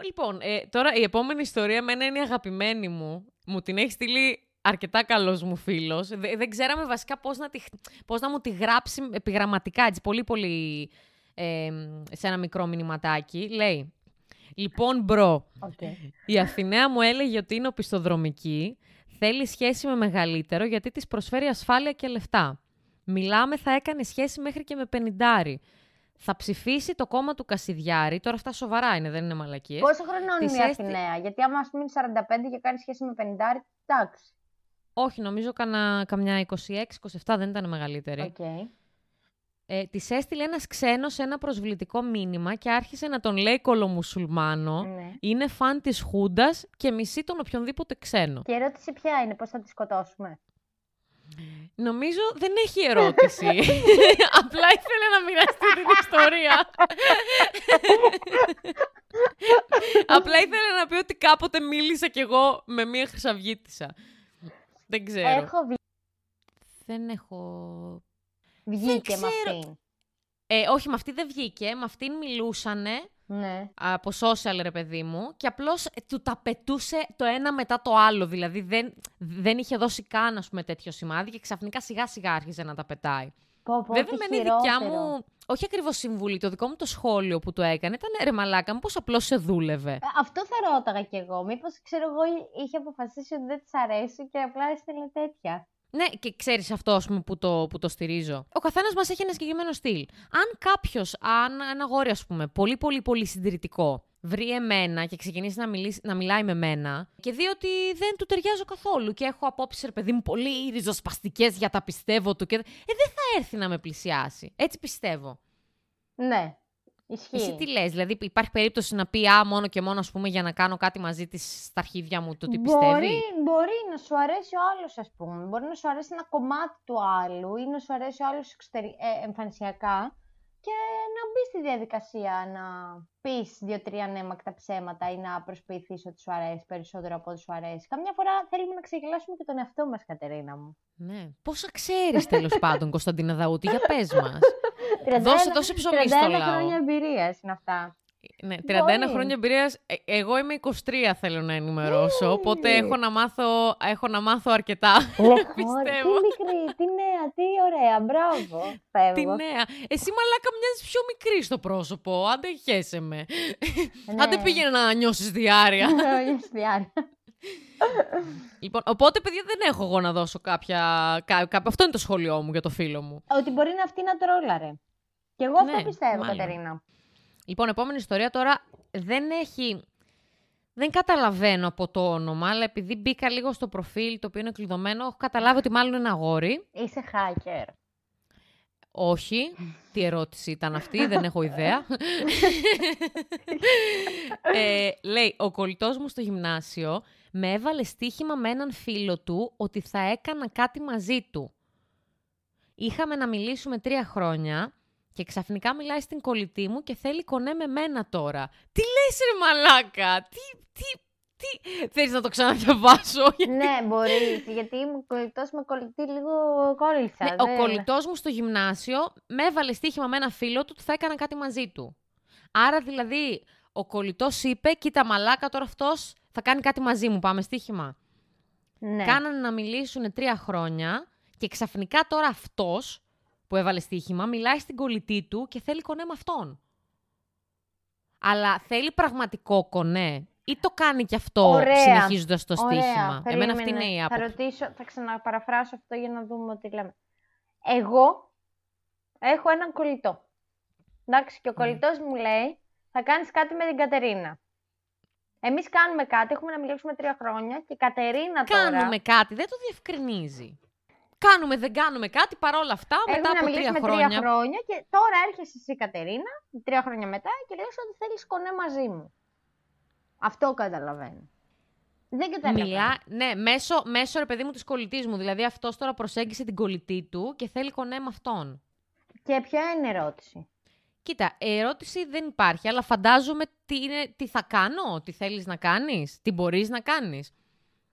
Λοιπόν, ε, τώρα η επόμενη ιστορία εμένα είναι η αγαπημένη μου. Μου την έχει στείλει αρκετά καλός μου φίλος. Δε- δεν ξέραμε βασικά πώς να, τη, πώς να μου τη γράψει επιγραμματικά, έτσι, πολύ πολύ ε, σε ένα μικρό μηνυματάκι. Λέει, λοιπόν bro, Okay. η Αθηναία μου έλεγε ότι είναι οπισθοδρομική, θέλει σχέση με μεγαλύτερο γιατί της προσφέρει ασφάλεια και λεφτά. Μιλάμε θα έκανε σχέση μέχρι και με πενηντάρι. Θα ψηφίσει το κόμμα του Κασιδιάρη. Τώρα αυτά σοβαρά είναι, δεν είναι μαλακίες. Πόσο χρονών Της είναι η έστη- Αθηναία, γιατί άμα ας πούμε είναι 45 και κάνει σχέση με 50, εντάξει. Όχι, νομίζω κανα, καμιά 26-27 δεν ήταν μεγαλύτερη. Οκ. Ε, της έστειλε ένας ξένος ένα προσβλητικό μήνυμα και άρχισε να τον λέει κολομουσουλμάνο. Ναι. Είναι φαν της Χούντας και μισεί τον οποιονδήποτε ξένο. Και η ερώτηση ποια είναι, πώς θα τη σκοτώσουμε; Νομίζω δεν έχει ερώτηση. Απλά ήθελε να μοιραστεί την ιστορία. Απλά ήθελε να πει ότι κάποτε μίλησα κι εγώ με μία χρυσαυγίτισσα. Δεν ξέρω. Έχω βγει. Δεν έχω... Βγήκε με αυτήν. Ε, όχι, με αυτή δεν βγήκε. Με αυτήν μιλούσανε Ναι. από social, ρε παιδί μου, και απλώς ε, του τα πετούσε το ένα μετά το άλλο. Δηλαδή δεν, δεν είχε δώσει καν, ας πούμε, τέτοιο σημάδι και ξαφνικά σιγά σιγά άρχισε να τα πετάει. Πω, πω, Βέβαια, τι με η δικιά χειρότερο. μου, όχι ακριβώς συμβουλή, το δικό μου το σχόλιο που το έκανε ήταν ρε μαλάκα, μήπως απλώς σε δούλευε. Ε, Αυτό θα ρώταγα κι εγώ. Μήπως, ξέρω εγώ, εί- είχε αποφασίσει ότι δεν της αρέσει και απλά έστελνε τέτοια. Ναι, και ξέρεις αυτό ας πούμε, που, το, που το στηρίζω. Ο καθένας μας έχει ένα συγκεκριμένο στυλ. Αν κάποιος, αν ένα αγόρι, ας πούμε, πολύ πολύ πολύ συντηρητικό, βρει εμένα και ξεκινήσει να, μιλήσει, να μιλάει με μένα και δει ότι δεν του ταιριάζω καθόλου και έχω απόψεις, ρε παιδί μου, πολύ ριζοσπαστικές για τα πιστεύω του. Και... Ε, δεν θα έρθει να με πλησιάσει. Έτσι πιστεύω. Ναι. Ισχύει. Εσύ τι λες, δηλαδή υπάρχει περίπτωση να πει α, μόνο και μόνο ας πούμε για να κάνω κάτι μαζί της στα αρχίδια μου το τι πιστεύει; Μπορεί, μπορεί να σου αρέσει ο άλλος, ας πούμε. Μπορεί να σου αρέσει ένα κομμάτι του άλλου ή να σου αρέσει ο άλλος εξωτερι... ε, εμφανισιακά και να μπει στη διαδικασία να πεις δύο-τρία ανέμακτα ψέματα ή να προσποιηθείς ότι σου αρέσει περισσότερο από ό,τι σου αρέσει. Καμιά φορά θέλουμε να ξεγελάσουμε και τον εαυτό μας, Κατερίνα μου. Ναι. Πόσα ξέρεις τέλος πάντων Κωνσταντίνα Δαούτη, για πες μας. 31 Δώσε, δώσε ψωμί στο 31 λαό. χρόνια εμπειρίας είναι αυτά. Ναι, 31 Μπορεί. χρόνια εμπειρίας. Ε, εγώ είμαι 23 θέλω να ενημερώσω, οπότε έχω να μάθω, έχω να μάθω αρκετά. Λεχόρη, Πιστεύω. τι μικρή, τι νέα, τι ωραία, μπράβο. Φεύγω. Τι νέα. Εσύ μαλάκα μοιάζεις πιο μικρή στο πρόσωπο, άντε χέσε με. Ναι. Άντε πήγαινε να νιώσεις διάρκεια. Νιώθεις διάρκεια. λοιπόν, οπότε παιδιά δεν έχω εγώ να δώσω κάποια, κα, κα- Αυτό είναι το σχόλιο μου για το φίλο μου. Ότι μπορεί να αυτή να τρόλαρε. Και εγώ αυτό Ναι, πιστεύω, μάλλον. Κατερίνα. Λοιπόν, επόμενη ιστορία τώρα δεν έχει. Δεν καταλαβαίνω από το όνομα, αλλά επειδή μπήκα λίγο στο προφίλ το οποίο είναι κλειδωμένο, έχω καταλάβει ότι μάλλον είναι αγόρι. Είσαι hacker. Όχι. Τι ερώτηση ήταν αυτή, δεν έχω ιδέα. ε, λέει, ο κολλητός μου στο γυμνάσιο με έβαλε στοίχημα με έναν φίλο του ότι θα έκανα κάτι μαζί του. Είχαμε να μιλήσουμε τρία χρόνια και ξαφνικά μιλάει στην κολλητή μου και θέλει κονέ με μένα τώρα. Τι λες ρε μαλάκα, τι, τι, τι... Θέλεις να το ξαναδιαβάσω, ναι, μπορεί. Γιατί μου κολλητός με κολλητή λίγο κόλλησα. Ναι, ο δεν- κολλητός μου στο γυμνάσιο με έβαλε στοίχημα με ένα φίλο του ότι θα έκανα κάτι μαζί του. Άρα δηλαδή ο κολλητός είπε: Κοίτα, μαλάκα τώρα αυτός θα κάνει κάτι μαζί μου. Πάμε στοίχημα. Ναι. Κάνανε να μιλήσουν τρία χρόνια και ξαφνικά τώρα αυτός που έβαλε στοίχημα μιλάει στην κολλητή του και θέλει κονέ με αυτόν. Αλλά θέλει πραγματικό κονέ ή το κάνει και αυτό Ωραία. συνεχίζοντας το Ωραία, στοίχημα; Εμένα αυτή περίμενε. είναι η Θα άποψη. ρωτήσω, θα ξαναπαραφράσω αυτό για να δούμε ότι λέμε. Εγώ έχω έναν κολλητό. Εντάξει, και ο κολλητός μου λέει, θα κάνεις κάτι με την Κατερίνα. Εμείς κάνουμε κάτι, έχουμε να μιλήσουμε τρία χρόνια και η Κατερίνα τώρα... Κάνουμε κάτι, δεν το διευκρινίζει. Κάνουμε, δεν κάνουμε κάτι, παρόλα αυτά, μετά Έχουμε να από τρία μιλήσουμε χρόνια. τρία χρόνια και τώρα έρχεσαι εσύ Κατερίνα, τρία χρόνια μετά και λες ότι θέλεις κονέ μαζί μου. Αυτό καταλαβαίνω. Δεν καταλαβαίνω. Μιλά, ναι, μέσω, μέσω ρε παιδί μου της κολλητής μου. Δηλαδή αυτός τώρα προσέγγισε την κολλητή του και θέλει κονέ με αυτόν. Και ποια είναι η ερώτηση; Κοίτα, η ερώτηση δεν υπάρχει, αλλά φαντάζομαι τι, είναι, τι θα κάνω, τι θέλεις να κάνεις, τι μπορείς να κάνεις.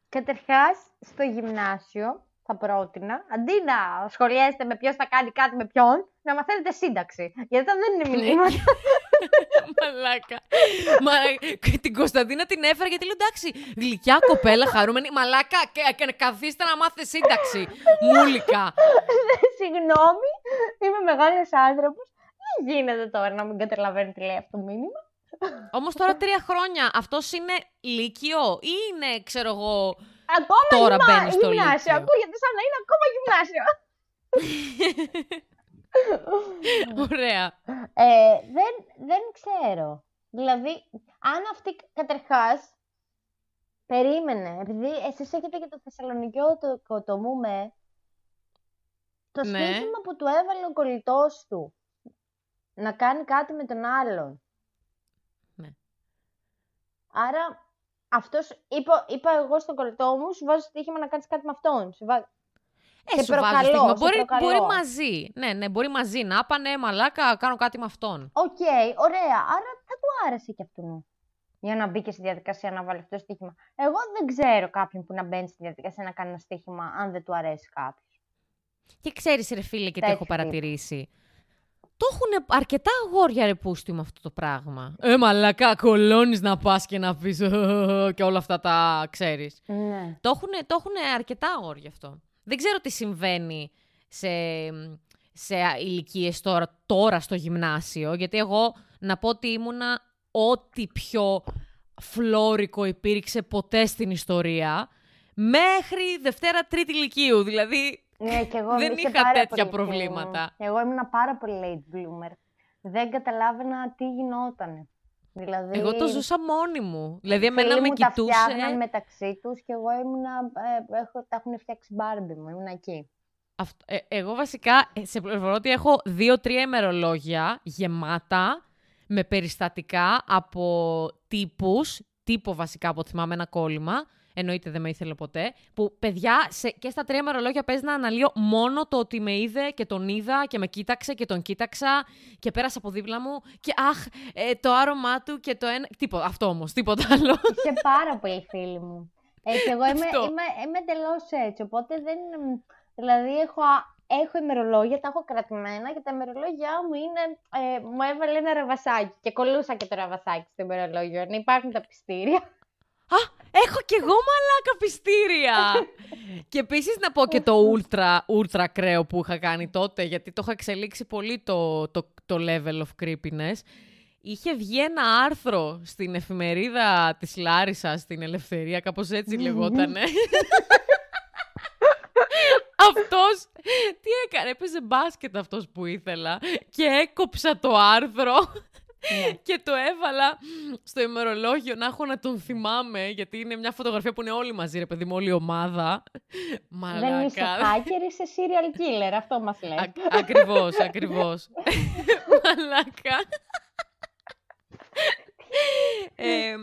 Καταρχάς, στο γυμνάσιο θα πρότεινα, αντί να σχολιάσετε με ποιος θα κάνει κάτι με ποιον, να μαθαίνετε σύνταξη. Γιατί όταν δεν είναι μηνύματα. Μαλάκα. Μα ε, την Κωνσταντίνα την έφερα γιατί λέω εντάξει, γλυκιά κοπέλα, χαρούμενη. Μαλάκα, και, και, καθίστε να μάθετε σύνταξη. Μούλικα. Συγγνώμη, είμαι μεγάλος άνθρωπος. Δεν γίνεται τώρα να μην καταλαβαίνει τι λέει αυτό το μήνυμα. Όμως τώρα τρία χρόνια αυτός είναι λύκειο ή είναι, ξέρω εγώ. Ακόμα Τώρα γυμνα- μπαίνεις στο γυμνάσιο. Λύκειο. Ακούγεται σαν να είναι ακόμα γυμνάσιο. Ωραία. Ε, δεν, δεν ξέρω. Δηλαδή, αν αυτή καταρχάς περίμενε, επειδή εσείς έχετε και το Θεσσαλονικιό το κοτομούμε, το Ναι. στοίχημα που του έβαλε ο κολλητός του να κάνει κάτι με τον άλλον. Ναι. Άρα, αυτός, είπα, είπα εγώ στον κολλητό μου, σου βάζω στοίχημα να κάνεις κάτι με αυτόν. Σου βάζω... Ε, σου βάζει στοίχημα. Μπορεί, μπορεί μαζί. Ναι, ναι, μπορεί μαζί να πάνε μαλάκα, κάνω κάτι με αυτόν. Οκ, okay, ωραία. Άρα θα του άρεσε και αυτόν. Για να μπει και στη διαδικασία να βάλει αυτό το στοίχημα. Εγώ δεν ξέρω κάποιον που να μπαίνει στη διαδικασία να κάνει ένα στοίχημα αν δεν του αρέσει κάποιος. Και ξέρεις, ρε φίλε, και τι έχω παρατηρήσει. Το έχουν αρκετά αγόρια ρε πούστη με αυτό το πράγμα. Ε, μαλακά, κολώνεις να πας και να πεις και όλα αυτά τα ξέρεις. Ναι. Το έχουν, αρκετά αγόρια αυτό. Δεν ξέρω τι συμβαίνει σε, σε ηλικίες τώρα, τώρα στο γυμνάσιο, γιατί εγώ να πω ότι ήμουνα ό,τι πιο φλόρικο υπήρξε ποτέ στην ιστορία, μέχρι Δευτέρα Τρίτη ηλικίου. Δηλαδή, ναι, και εγώ δεν είχα τέτοια προβλήματα. Εγώ ήμουν πάρα πολύ late bloomer. Δεν καταλάβαινα τι γινόταν. Δηλαδή, εγώ το ζούσα μόνη μου. Δηλαδή, εμένα με μου κοιτούσε. Τα φτιάχναν μεταξύ τους και εγώ ήμουνα. Ε, έχω, τα έχουν φτιάξει μπάρμπι μου. Ήμουν εκεί. Αυτό, ε, εγώ βασικά ε, σε πληροφορώ ότι έχω δύο-τρία ημερολόγια γεμάτα με περιστατικά από τύπους, τύπο βασικά από θυμάμαι ένα κόλλημα, Εννοείται δεν με ήθελε ποτέ. Που παιδιά σε, και στα τρία μερολόγια παίζει να αναλύω μόνο το ότι με είδε και τον είδα και με κοίταξε και τον κοίταξα και πέρασε από δίπλα μου. Και αχ, ε, το άρωμά του και το ένα. Τίποτα. Αυτό όμως, τίποτα άλλο. Είσαι πάρα πολύ φίλη μου. Ε, και εγώ είμαι, είμαι, είμαι εντελώς έτσι. Οπότε δεν. Δηλαδή έχω έχω ημερολόγια, τα έχω κρατημένα και τα ημερολόγια μου είναι. Ε, μου έβαλε ένα ραβασάκι και κολούσα και το ραβασάκι στο ημερολόγιο. Αν υπάρχουν τα πιστήρια. Α, έχω κι εγώ μαλάκα πιστήρια! και επίσης να πω και το ultra, ultra κρέο που είχα κάνει τότε, γιατί το είχα εξελίξει πολύ το, το, το level of creepiness. Είχε βγει ένα άρθρο στην εφημερίδα της Λάρισας, στην Ελευθερία, κάπως έτσι λεγότανε. αυτός, τι έκανε, έπαιζε μπάσκετ αυτός που ήθελα και έκοψα το άρθρο ναι. και το έβαλα στο ημερολόγιο να έχω να τον θυμάμαι, γιατί είναι μια φωτογραφία που είναι όλοι μαζί, ρε παιδί μου, όλη η ομάδα. Μαλάκα. Δεν είσαι hacker, είσαι serial killer, αυτό μας λέει. Α, ακριβώς, ακριβώς. Μαλάκα. ε,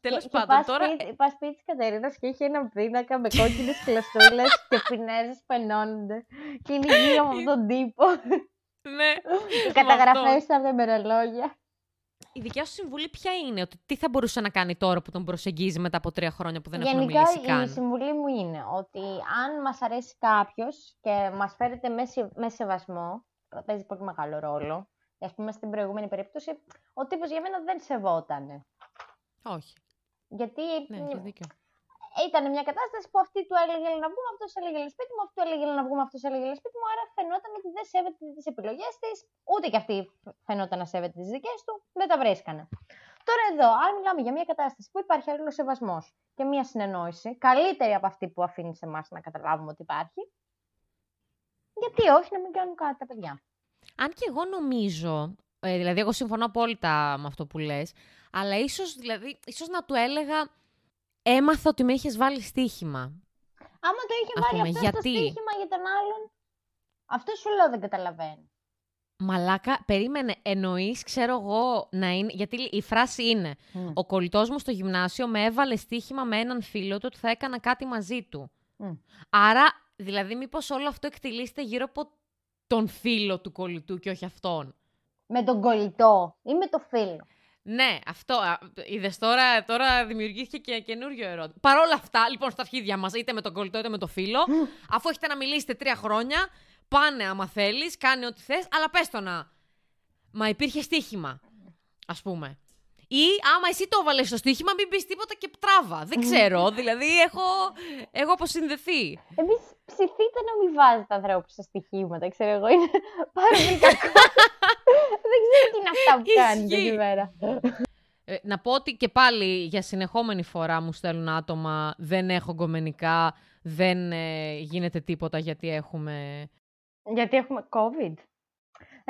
Τέλος πάντων, τώρα. Πας σπίτι της Κατερίνας και έχει ένα πίνακα με κόκκινες κλαστούλε και πινέζε που ενώνονται. Και είναι γύρω από αυτόν τον τύπο. Ναι. Και καταγραφέ στα μερολόγια. Η δικιά σου συμβουλή ποια είναι, ότι τι θα μπορούσε να κάνει τώρα που τον προσεγγίζει μετά από τρία χρόνια που δεν έχουμε μιλήσει καν; η συμβουλή μου είναι ότι αν μας αρέσει κάποιος και μας φέρεται με, σεβασμό, παίζει πολύ μεγάλο ρόλο. Α πούμε στην προηγούμενη περίπτωση, ο τύπος για μένα δεν σεβότανε. Όχι. Γιατί ναι, δίκιο ήταν μια κατάσταση που αυτή του έλεγε να βγούμε, αυτός έλεγε να σπίτι μου, αυτό έλεγε να βγούμε, αυτός έλεγε να σπίτι μου. Άρα φαινόταν ότι δεν σέβεται τις επιλογές της, ούτε και αυτή φαινόταν να σέβεται τις δικές του, δεν τα βρίσκανε. Τώρα εδώ, αν μιλάμε για μια κατάσταση που υπάρχει άλλο σεβασμό και μια συνεννόηση, καλύτερη από αυτή που αφήνει σε εμάς να καταλάβουμε ότι υπάρχει, γιατί όχι να μην κάνουν κάτι τα παιδιά. Αν και εγώ νομίζω, ε, δηλαδή εγώ συμφωνώ απόλυτα με αυτό που λες, αλλά ίσως, δηλαδή, ίσως να του έλεγα έμαθα ότι με είχες βάλει στοίχημα. Άμα το είχε βάλει αυτός γιατί... το στοίχημα για τον άλλον, αυτό σου λέω δεν καταλαβαίνω. Μαλάκα, περίμενε. Εννοείς, ξέρω εγώ, να είναι. Γιατί η φράση είναι: Ο κολλητός μου στο γυμνάσιο με έβαλε στοίχημα με έναν φίλο του ότι θα έκανα κάτι μαζί του. Άρα, δηλαδή, μήπως όλο αυτό εκτελείστε γύρω από τον φίλο του κολλητού και όχι αυτόν. Με τον κολλητό ή με το φίλο. Ναι, αυτό. Είδες τώρα, τώρα δημιουργήθηκε και καινούριο ερώτημα. Παρ' όλα αυτά, λοιπόν, στα αρχίδια μας, είτε με τον κολλητό είτε με το φίλο, αφού έχετε να μιλήσετε τρία χρόνια, πάνε άμα θέλεις, κάνε ό,τι θες, αλλά πες το να. Μα υπήρχε στοίχημα, ας πούμε. Ή άμα εσύ το έβαλε στο στοίχημα, μην πεις τίποτα και τράβα. Δεν ξέρω. δηλαδή, έχω, έχω αποσυνδεθεί. Εμείς ψηθείτε να μην βάζετε ανθρώπους στα στοιχήματα. Ξέρω εγώ, είναι πάρα πολύ κακό. Δεν ξέρω τι είναι αυτά που κάνετε εκεί πέρα. Ε, να πω ότι και πάλι για συνεχόμενη φορά μου στέλνουν άτομα, δεν έχω γκομενικά, δεν ε, γίνεται τίποτα γιατί έχουμε... Γιατί έχουμε COVID.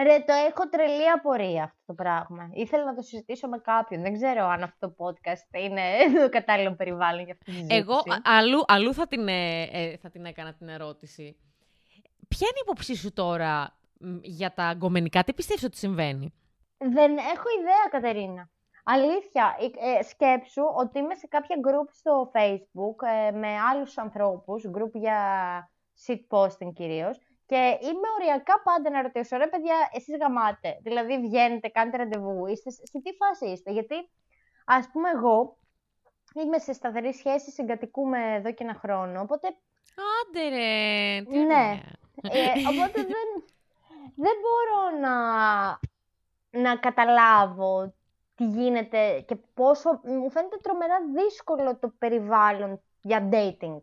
Ρε, το έχω τρελή απορία αυτό το πράγμα. Ήθελα να το συζητήσω με κάποιον. Δεν ξέρω αν αυτό το podcast είναι το κατάλληλο περιβάλλον για αυτή τη συζήτηση. Εγώ αλλού, αλλού θα, την, ε, ε, θα την έκανα την ερώτηση. Ποια είναι η υποψή σου τώρα για τα αγκομενικά, τι πιστεύεις ότι συμβαίνει; Δεν έχω ιδέα, Κατερίνα. Αλήθεια, ε, σκέψου ότι είμαι σε κάποια group στο facebook με άλλους ανθρώπους, group για shitposting κυρίως. Και είμαι οριακά πάντα να ρωτήσω, ρε παιδιά, εσείς γαμάτε. Δηλαδή, βγαίνετε, κάνετε ραντεβού, είστε, σε τι φάση είστε; Γιατί, ας πούμε, εγώ είμαι σε σταθερή σχέση, συγκατοικούμε εδώ και ένα χρόνο. Οπότε. Άντε ρε! Τι ναι. Ε, οπότε δεν, δεν μπορώ να, να καταλάβω τι γίνεται και πόσο... Μου φαίνεται τρομερά δύσκολο το περιβάλλον για dating.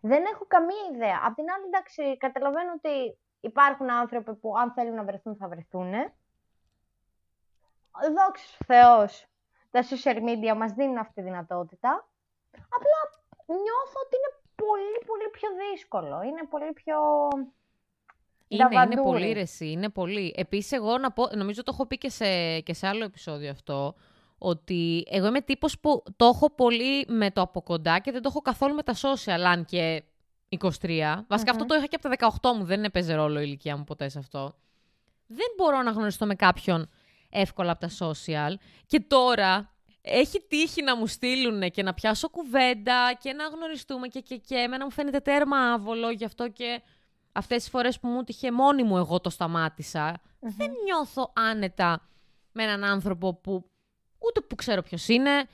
Δεν έχω καμία ιδέα. Απ' την άλλη, εντάξει, καταλαβαίνω ότι υπάρχουν άνθρωποι που αν θέλουν να βρεθούν θα βρεθούν. Δόξα Θεός, τα social media μας δίνουν αυτή τη δυνατότητα. Απλά νιώθω ότι είναι πολύ, πολύ πιο δύσκολο. Είναι πολύ πιο... Είναι, είναι πολύ ρεσί, είναι πολύ. Επίσης, εγώ να πω, νομίζω το έχω πει και σε, και σε άλλο επεισόδιο αυτό, ότι εγώ είμαι τύπος που το έχω πολύ με το από κοντά και δεν το έχω καθόλου με τα social, αν και 23. Βασικά αυτό το είχα και από τα 18 μου, δεν έπαιζε ρόλο η ηλικία μου ποτέ σε αυτό. Δεν μπορώ να γνωριστώ με κάποιον εύκολα από τα social. Και τώρα έχει τύχει να μου στείλουν και να πιάσω κουβέντα και να γνωριστούμε και, και, και εμένα μου φαίνεται τέρμα άβολο, γι' αυτό και αυτές τις φορές που μου τύχε μόνη μου εγώ το σταματησα Δεν νιώθω άνετα με έναν άνθρωπο που ούτε που ξέρω ποιος είναι,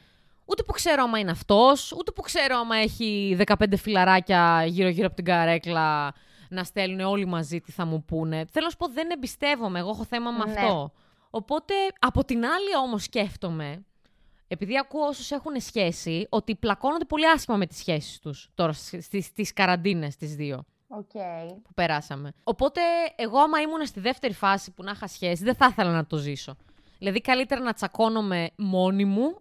ούτε που ξέρω άμα είναι αυτός, ούτε που ξέρω άμα έχει 15 φιλαράκια γύρω-γύρω από την καρέκλα να στέλνουν όλοι μαζί τι θα μου πούνε. Θέλω να σου πω, δεν εμπιστεύομαι. Εγώ έχω θέμα με ναι. αυτό. Οπότε, από την άλλη όμως σκέφτομαι, επειδή ακούω όσους έχουν σχέση, ότι πλακώνονται πολύ άσχημα με τις σχέσεις τους τώρα στις, στις καραντίνες τις δύο. Okay. Που περάσαμε. Οπότε, εγώ άμα ήμουν στη δεύτερη φάση που να είχα σχέση, δεν θα ήθελα να το ζήσω. Δηλαδή, καλύτερα να τσακώνομαι μόνη μου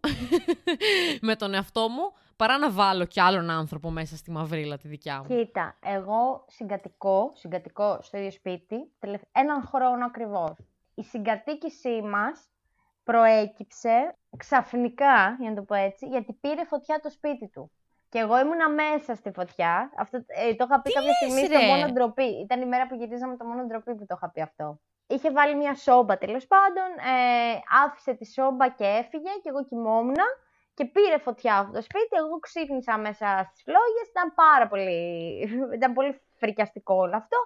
με τον εαυτό μου, παρά να βάλω κι άλλον άνθρωπο μέσα στη μαυρίλα τη δικιά μου. Κοίτα, εγώ συγκατοικώ, συγκατοικώ στο ίδιο σπίτι, έναν χρόνο ακριβώς. Η συγκατοίκησή μας προέκυψε ξαφνικά, για να το πω έτσι, γιατί πήρε φωτιά το σπίτι του. Και εγώ ήμουνα μέσα στη φωτιά. Αυτό, ε, το είχα πει κάποια στιγμή στο μόνο ντροπή. Ήταν η μέρα που γυρίζαμε το μόνο ντροπή που το είχα πει αυτό είχε βάλει μια σόμπα τέλος πάντων, ε, άφησε τη σόμπα και έφυγε και εγώ κοιμόμουν και πήρε φωτιά αυτό το σπίτι. Εγώ ξύπνησα μέσα στις φλόγες, ήταν πάρα πολύ, ήταν πολύ φρικιαστικό όλο αυτό.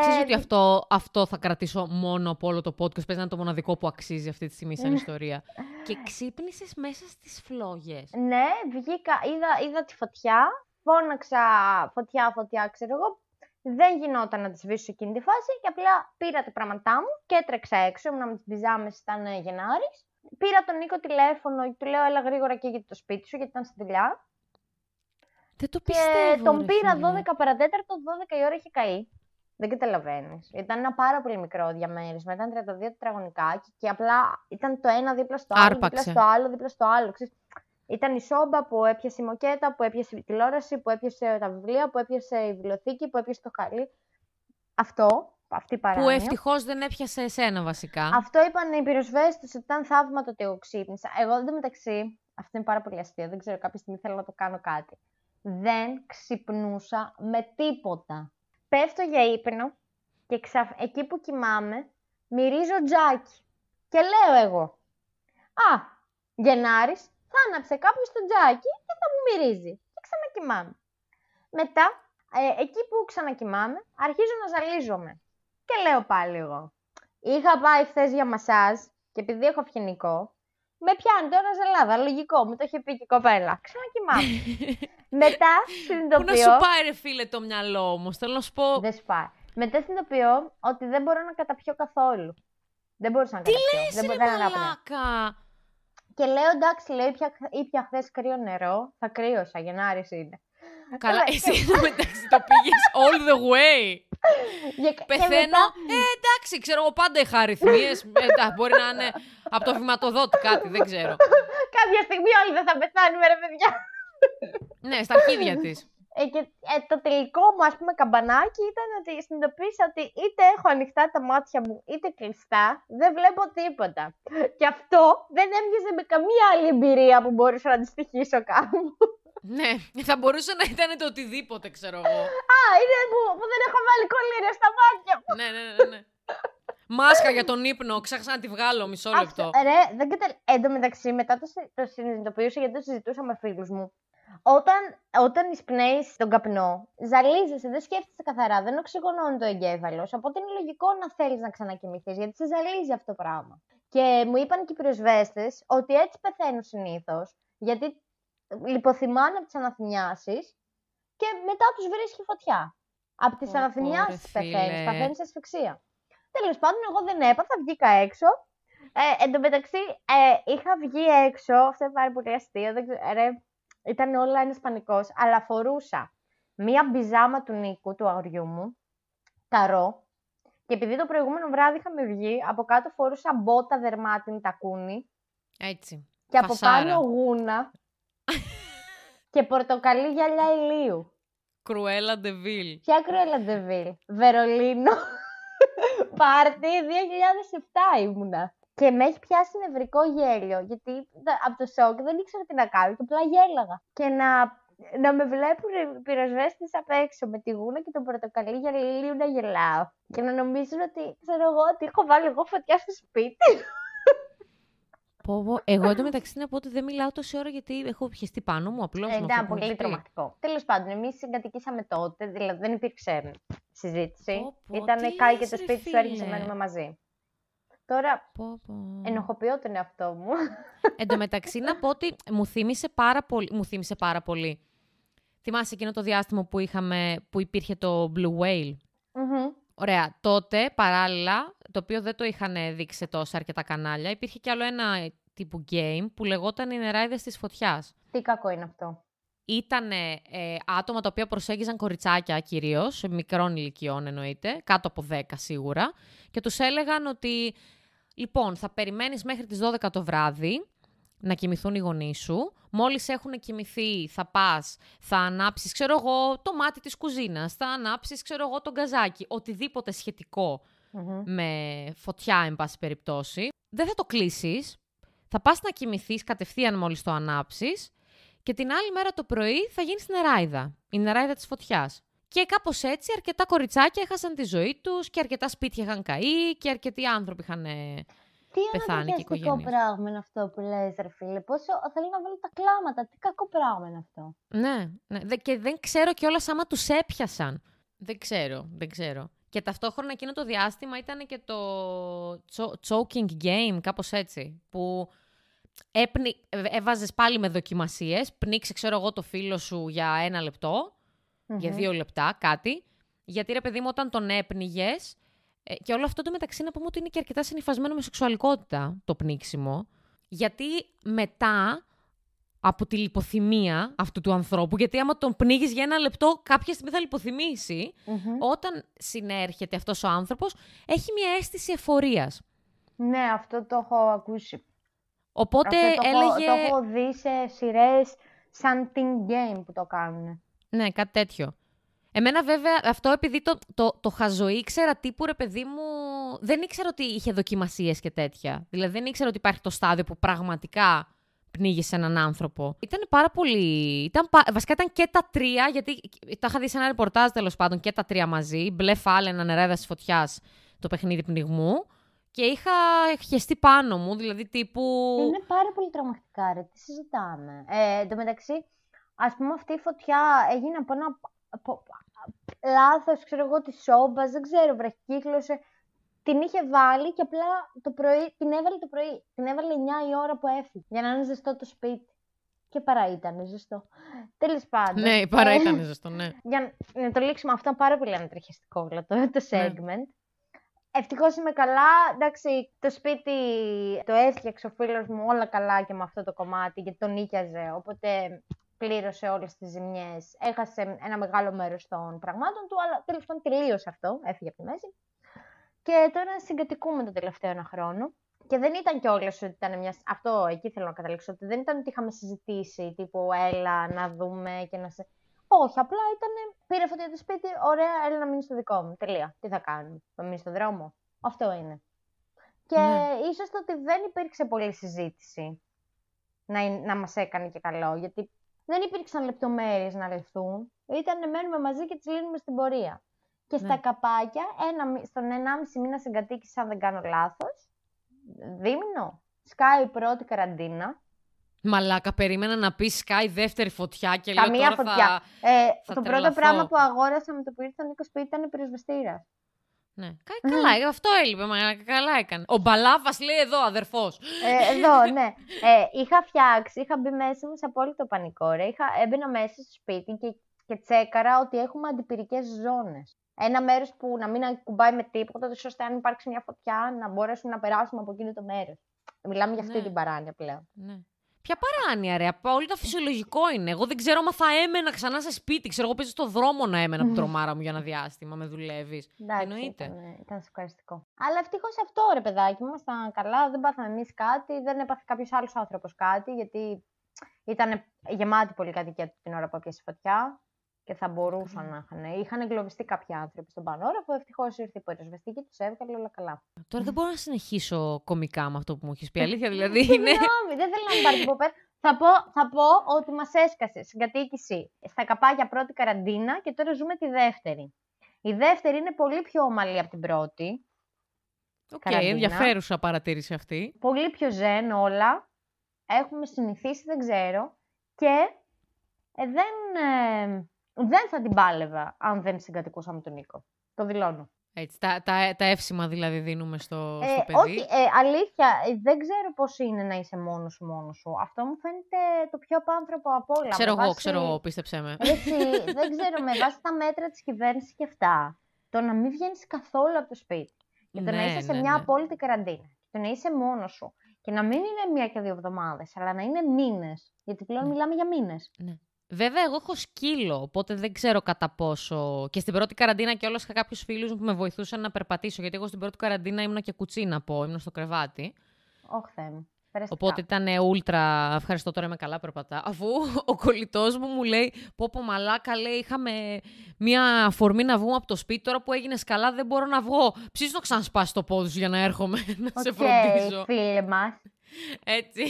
Ξέρεις ε, ότι αυτό, αυτό θα κρατήσω μόνο από όλο το podcast, παίζει να είναι το μοναδικό που αξίζει αυτή τη στιγμή σαν ιστορία. και ξύπνησες μέσα στις φλόγες. Ναι, βγήκα, είδα, είδα τη φωτιά, φώναξα φωτιά, φωτιά, ξέρω εγώ, δεν γινόταν να τη σβήσω εκείνη τη φάση και απλά πήρα τα πράγματά μου και έτρεξα έξω. Ήμουν με τι πιζάμε, ήταν Γενάρης. Πήρα τον Νίκο τηλέφωνο και του λέω: Έλα γρήγορα και για το σπίτι σου, γιατί ήταν στη δουλειά. Δεν το πιστεύω. Και τον πήρα 12 παρατέταρτο, 12 η ώρα είχε καεί. Δεν καταλαβαίνεις. Ήταν ένα πάρα πολύ μικρό διαμέρισμα. Ήταν 32 τετραγωνικά και, απλά ήταν το ένα δίπλα στο άλλο, δίπλα στο άλλο, δίπλα στο άλλο. Ήταν η σόμπα που έπιασε η μοκέτα, που έπιασε η τηλεόραση, που έπιασε τα βιβλία, που έπιασε η βιβλιοθήκη, που έπιασε το χαλί. Αυτό, αυτή η παράνοια. Που ευτυχώς δεν έπιασε εσένα βασικά. Αυτό είπαν οι πυροσβέστες ότι ήταν θαύμα το ότι εγώ ξύπνησα. Εγώ εντωμεταξύ, αυτό είναι πάρα πολύ αστείο, δεν ξέρω, κάποια στιγμή θέλω να το κάνω κάτι. Δεν ξυπνούσα με τίποτα. Πέφτω για ύπνο και ξαφ... εκεί που κοιμάμαι μυρίζω τζάκι. Και λέω εγώ, α, Γενάρης, θα άναψε κάποιος το τζάκι και θα μου μυρίζει. Και ξανακοιμάμαι. Μετά, ε, εκεί που ξανακοιμάμαι, αρχίζω να ζαλίζομαι. Και λέω πάλι εγώ. Είχα πάει χθες για μασάζ και επειδή έχω φοινικό, με πιάνει τώρα ζελάδα. Λογικό, μου το είχε πει και η κοπέλα. Ξανακοιμάμαι. Μετά συνειδητοποιώ. Πού να σου πάει, ρε φίλε, το μυαλό όμω. Θέλω να σου πω. Δεν σου πάει. Μετά συνειδητοποιώ ότι δεν μπορώ να καταπιώ καθόλου. Δεν μπορούσα να Τι καταπιώ. Τι λες, δεν ρε μαλάκα. Και λέω εντάξει, λέω, ήπια, ήπια χθες κρύο νερό. Θα κρύωσα, Γενάρης είναι. Καλά, εσύ μεταξύ το πήγες all the way. Πεθαίνω. Ε, εντάξει, ξέρω εγώ πάντα είχα αριθμίες. Ε, μπορεί να είναι από το βηματοδότη κάτι, δεν ξέρω. Κάποια στιγμή όλοι δεν θα πεθάνουμε, ρε παιδιά. ναι, στα αρχίδια της. Ε, και ε, το τελικό μου, ας πούμε, καμπανάκι ήταν ότι συνειδητοποίησα ότι είτε έχω ανοιχτά τα μάτια μου, είτε κλειστά, δεν βλέπω τίποτα. Και αυτό δεν έμοιαζε με καμία άλλη εμπειρία που μπορούσα να αντιστοιχίσω κάπου. Ναι, θα μπορούσε να ήταν το οτιδήποτε, ξέρω εγώ. Α, είναι που, που δεν έχω βάλει κολλήρια στα μάτια μου. ναι, ναι, ναι. ναι. Μάσκα για τον ύπνο, ξέχασα να τη βγάλω μισό λεπτό. Αυτό, ρε, δεν κατα... Εν τω μεταξύ, μετά το, το συνειδητοποιούσα γιατί το συζητούσα με φίλους μου Όταν, όταν εισπνέεις τον καπνό, ζαλίζεσαι, δεν σκέφτεσαι καθαρά, δεν οξυγονώνει το εγκέφαλος. Οπότε είναι λογικό να θέλεις να ξανακοιμηθείς, γιατί σε ζαλίζει αυτό το πράγμα. Και μου είπαν και οι πυροσβέστες ότι έτσι πεθαίνουν συνήθως, γιατί λιποθυμάνε από τις αναθυμιάσεις και μετά τους βρίσκει φωτιά. Από τις αναθυμιάσεις πεθαίνεις, παθαίνεις ασφυξία. Τέλος πάντων, εγώ δεν έπαθα, βγήκα έξω. Ε, εν τω μεταξύ, ε, είχα βγει έξω, αυτό είναι πάρα πολύ αστείο, δεν ξέρω, ρε, ήταν όλα ένα πανικό, αλλά φορούσα μία μπιζάμα του Νίκου, του αγοριού μου, καρό, και επειδή το προηγούμενο βράδυ είχαμε βγει, από κάτω φορούσα μπότα δερμάτινη τακούνι. Έτσι. Και από πάνω γούνα. και πορτοκαλί γυαλιά ηλίου. Κρουέλα Ντεβίλ. Ποια Κρουέλα Ντεβίλ. Βερολίνο. Πάρτι 2007 ήμουνα. Και με έχει πιάσει νευρικό γέλιο, γιατί από το σοκ δεν ήξερα τι να κάνω και απλά γέλαγα. Και να, να με βλέπουν οι πυροσβέστες απ' έξω με τη γούνα και τον πορτοκαλί για λίγο να γελάω. Και να νομίζουν ότι, ξέρω εγώ, ότι έχω βάλει εγώ φωτιά στο σπίτι. Πω, πω. Εγώ εντωμεταξύ να πω ότι δεν μιλάω τόση ώρα γιατί έχω πιεστεί πάνω μου απλώς. Ε, ήταν πολύ τρομακτικό. Τέλος πάντων, εμείς συγκατοικήσαμε τότε, δηλαδή δεν υπήρξε συζήτηση. Ήταν κάει και το σπίτι σου, έρχεσαι μένουμε μαζί. Τώρα πω, πω. ενοχοποιώ τον εαυτό μου. Εν τω μεταξύ να πω ότι μου θύμισε πάρα πολύ. Μου θύμισε πάρα πολύ. Θυμάσαι εκείνο το διάστημα που, είχαμε, που υπήρχε το Blue Whale; mm Ωραία. Τότε, παράλληλα, το οποίο δεν το είχαν δείξει σε τόσα αρκετά κανάλια, υπήρχε κι άλλο ένα τύπου game που λεγόταν «Οι νεράιδες της φωτιάς». Τι κακό είναι αυτό. Ήταν ε, άτομα τα οποία προσέγγιζαν κοριτσάκια κυρίως, μικρών ηλικιών εννοείται, κάτω από 10 σίγουρα, και τους έλεγαν ότι Λοιπόν, θα περιμένεις μέχρι τις 12 το βράδυ να κοιμηθούν οι γονείς σου. Μόλις έχουν κοιμηθεί, θα πας, θα ανάψεις, ξέρω εγώ, το μάτι της κουζίνας, θα ανάψεις, ξέρω εγώ, τον καζάκι, οτιδήποτε με φωτιά, εν πάση περιπτώσει. Δεν θα το κλείσεις, θα πας να κοιμηθείς κατευθείαν μόλις το ανάψεις και την άλλη μέρα το πρωί θα γίνεις νεράιδα, η νεράιδα της φωτιάς. Και κάπως έτσι αρκετά κοριτσάκια έχασαν τη ζωή τους και αρκετά σπίτια είχαν καεί και αρκετοί άνθρωποι είχαν ε, τι πεθάνει και οικογένειες. Τι πράγμα είναι αυτό που λες, ρε φίλε. Πόσο θέλει να βάλει τα κλάματα. Τι κακό πράγμα είναι αυτό. Ναι, ναι. Και δεν ξέρω κιόλας άμα τους έπιασαν. Δεν ξέρω, δεν ξέρω. Και ταυτόχρονα εκείνο το διάστημα ήταν και το choking game, κάπως έτσι, που έπνι... έβαζες πάλι με δοκιμασίες, πνίξε ξέρω εγώ το φίλο σου για ένα λεπτό για δύο λεπτά, κάτι. Γιατί ρε παιδί μου, όταν τον έπνιγες. Ε, και όλο αυτό το μεταξύ να πούμε ότι είναι και αρκετά συνυφασμένο με σεξουαλικότητα το πνίξιμο. Γιατί μετά από τη λιποθυμία αυτού του ανθρώπου, γιατί άμα τον πνίγεις για ένα λεπτό, κάποια στιγμή θα λιποθυμησει όταν συνέρχεται αυτός ο άνθρωπος, έχει μια αίσθηση εφορίας. Ναι, αυτό το έχω ακούσει. Οπότε το έλεγε... Έχω, το έχω δει σε σειρές σαν Team Game που το κάνουν. Ναι, κάτι τέτοιο. Εμένα βέβαια αυτό επειδή το, το, το χαζοήξερα τύπου ρε παιδί μου, δεν ήξερα ότι είχε δοκιμασίες και τέτοια. Δηλαδή δεν ήξερα ότι υπάρχει το στάδιο που πραγματικά πνίγησε έναν άνθρωπο. Ήταν πάρα πολύ. Ήταν, βασικά ήταν και τα τρία, γιατί τα είχα δει σε ένα ρεπορτάζ τέλος πάντων και τα τρία μαζί. Μπλε φάλαινα, νερά φωτιάς, το παιχνίδι πνιγμού. Και είχα χεστεί πάνω μου, δηλαδή τύπου. Είναι πάρα πολύ τρομακτικά, ρε. Τι συζητάμε; Ε, εν τω μεταξύ, ας πούμε αυτή η φωτιά έγινε από ένα από, λάθος, ξέρω εγώ, της σόμπας, δεν ξέρω, βραχικύκλωσε. Την είχε βάλει και απλά το πρωί, την έβαλε το πρωί. Την έβαλε 9 η ώρα που έφυγε, για να είναι ζεστό το σπίτι. Και παρά ήταν ζεστό. Τέλος πάντων. Ναι, παρά ε, ήταν ζεστό, ναι. Για να το λήξουμε αυτό, πάρα πολύ ανατριχιαστικό το, το ναι. segment. Ναι. Ευτυχώς είμαι καλά. Εντάξει, το σπίτι το έφτιαξε ο φίλος μου όλα καλά και με αυτό το κομμάτι, γιατί τον νίκιαζε. Οπότε πλήρωσε όλες τις ζημιές, έχασε ένα μεγάλο μέρος των πραγμάτων του, αλλά τέλος πάντων τελείωσε αυτό, έφυγε από τη μέση. Και τώρα συγκατοικούμε τον τελευταίο ένα χρόνο. Και δεν ήταν κιόλας ότι ήταν μια. Αυτό εκεί θέλω να καταλήξω. Ότι δεν ήταν ότι είχαμε συζητήσει τύπου έλα να δούμε και να σε. Όχι, απλά ήταν. Πήρε φωτιά το σπίτι, ωραία, έλα να μείνει στο δικό μου. Τελεία. Τι θα κάνουμε, θα μείνει στο δρόμο. Αυτό είναι. Και ναι. ίσως το ότι δεν υπήρξε πολλή συζήτηση να, να μας έκανε και καλό. Γιατί δεν υπήρξαν λεπτομέρειες να λεφθούν. Ήταν μένουμε μαζί και τις λύνουμε στην πορεία. Και στα ναι. καπάκια, ένα, στον 1,5 μήνα συγκατοίκηση, αν δεν κάνω λάθος, δίμηνο, σκάει η πρώτη καραντίνα. Μαλάκα, περίμενα να πεις Sky δεύτερη φωτιά και Καμία λέω τώρα φωτιά. θα... Ε, θα το τρελαθώ. πρώτο πράγμα που αγόρασα με το που ήρθα ο Νίκος σπίτι ήταν η πυροσβεστήρα. Ναι. Κα- Καλά, αυτό έλειπε, μαλάκα, καλά έκανε. Ο Μπαλάφας λέει εδώ, αδερφός. Ε, εδώ, ναι. Ε, είχα φτιάξει, είχα μπει μέσα μου σε απόλυτο πανικό. Ρε. Είχα, έμπαινα μέσα στο σπίτι και, και τσέκαρα ότι έχουμε αντιπυρικές ζώνες. Ένα μέρος που να μην ακουμπάει με τίποτα, τόσο ώστε αν υπάρξει μια φωτιά να μπορέσουμε να περάσουμε από εκείνο το μέρος. Μιλάμε για αυτή Ναι. την παράνοια πλέον. Ναι. Ποια παράνοια, ρε. Απόλυτα φυσιολογικό είναι. Εγώ δεν ξέρω αν θα έμενα ξανά σε σπίτι. Ξέρω, εγώ παίζω στο δρόμο να έμενα από την τρομάρα μου για ένα διάστημα. Με δουλεύεις. Εντάξει, Εννοείται. Ήταν, ήταν σοκαριστικό. Αλλά ευτυχώς αυτό ρε παιδάκι, μου, ήμασταν καλά, δεν πάθαμε εμείς κάτι, δεν έπαθε κάποιος άλλος άνθρωπος κάτι, γιατί ήταν γεμάτη πολυκατοικία την ώρα που έπιασε φωτιά και θα μπορούσαν να είχαν. Είχαν εγκλωβιστεί κάποιοι άνθρωποι στον πάνω όροφο. Ευτυχώς ήρθε η πυροσβεστική και τους έβγαλε όλα καλά. Τώρα δεν μπορώ να συνεχίσω κωμικά με αυτό που μου έχεις πει. Αλήθεια, δηλαδή είναι. Συγγνώμη, δεν θέλω να μου πάρει την Θα πω, θα πω ότι μας έσκασε στην κατοίκηση στα καπάκια πρώτη καραντίνα και τώρα ζούμε τη δεύτερη. Η δεύτερη είναι πολύ πιο ομαλή από την πρώτη. Οκ, καραντίνα. ενδιαφέρουσα παρατήρηση αυτή. πολύ πιο ζεν όλα. Έχουμε συνηθίσει, δεν ξέρω. Και ε, δεν, ε, δεν θα την πάλευα αν δεν συγκατοικούσα με τον Νίκο. Το δηλώνω. Έτσι, τα, τα, τα εύσημα δηλαδή δίνουμε στο, Ε, στο παιδί. όχι, ε, αλήθεια, ε, δεν ξέρω πώς είναι να είσαι μόνος σου μόνος σου. Αυτό μου φαίνεται το πιο απάνθρωπο από όλα. Ξέρω Με εγώ, βάση- ξέρω εγώ, πίστεψέ με. Έτσι, δεν ξέρω, με βάση τα μέτρα της κυβέρνησης και αυτά, το να μην βγαίνεις καθόλου από το σπίτι και το να Ναι, είσαι σε ναι, μια ναι. απόλυτη καραντίνα και το να είσαι μόνος σου και να μην είναι μία και δύο εβδομάδες, αλλά να είναι μήνες, γιατί πλέον Ναι. μιλάμε για μήνες. Βέβαια, εγώ έχω σκύλο, οπότε δεν ξέρω κατά πόσο. Και στην πρώτη καραντίνα και είχα κάποιους φίλους μου που με βοηθούσαν να περπατήσω. Γιατί εγώ στην πρώτη καραντίνα ήμουν και κουτσίνα πω, ήμουν στο κρεβάτι. Όχι, Θεέ μου. Περαστικά. Οπότε ήταν ούλτρα. Ευχαριστώ τώρα είμαι καλά, περπατά. Αφού ο κολλητός μου μου λέει: Πω, πω μαλάκα, λέει, είχαμε μία αφορμή να βγούμε από το σπίτι. Τώρα που έγινες καλά, δεν μπορώ να βγω. Ψήσω να ξανασπάσεις το πόδι σου για να έρχομαι να σε Οκ, φροντίζω. φίλε μας. Έτσι.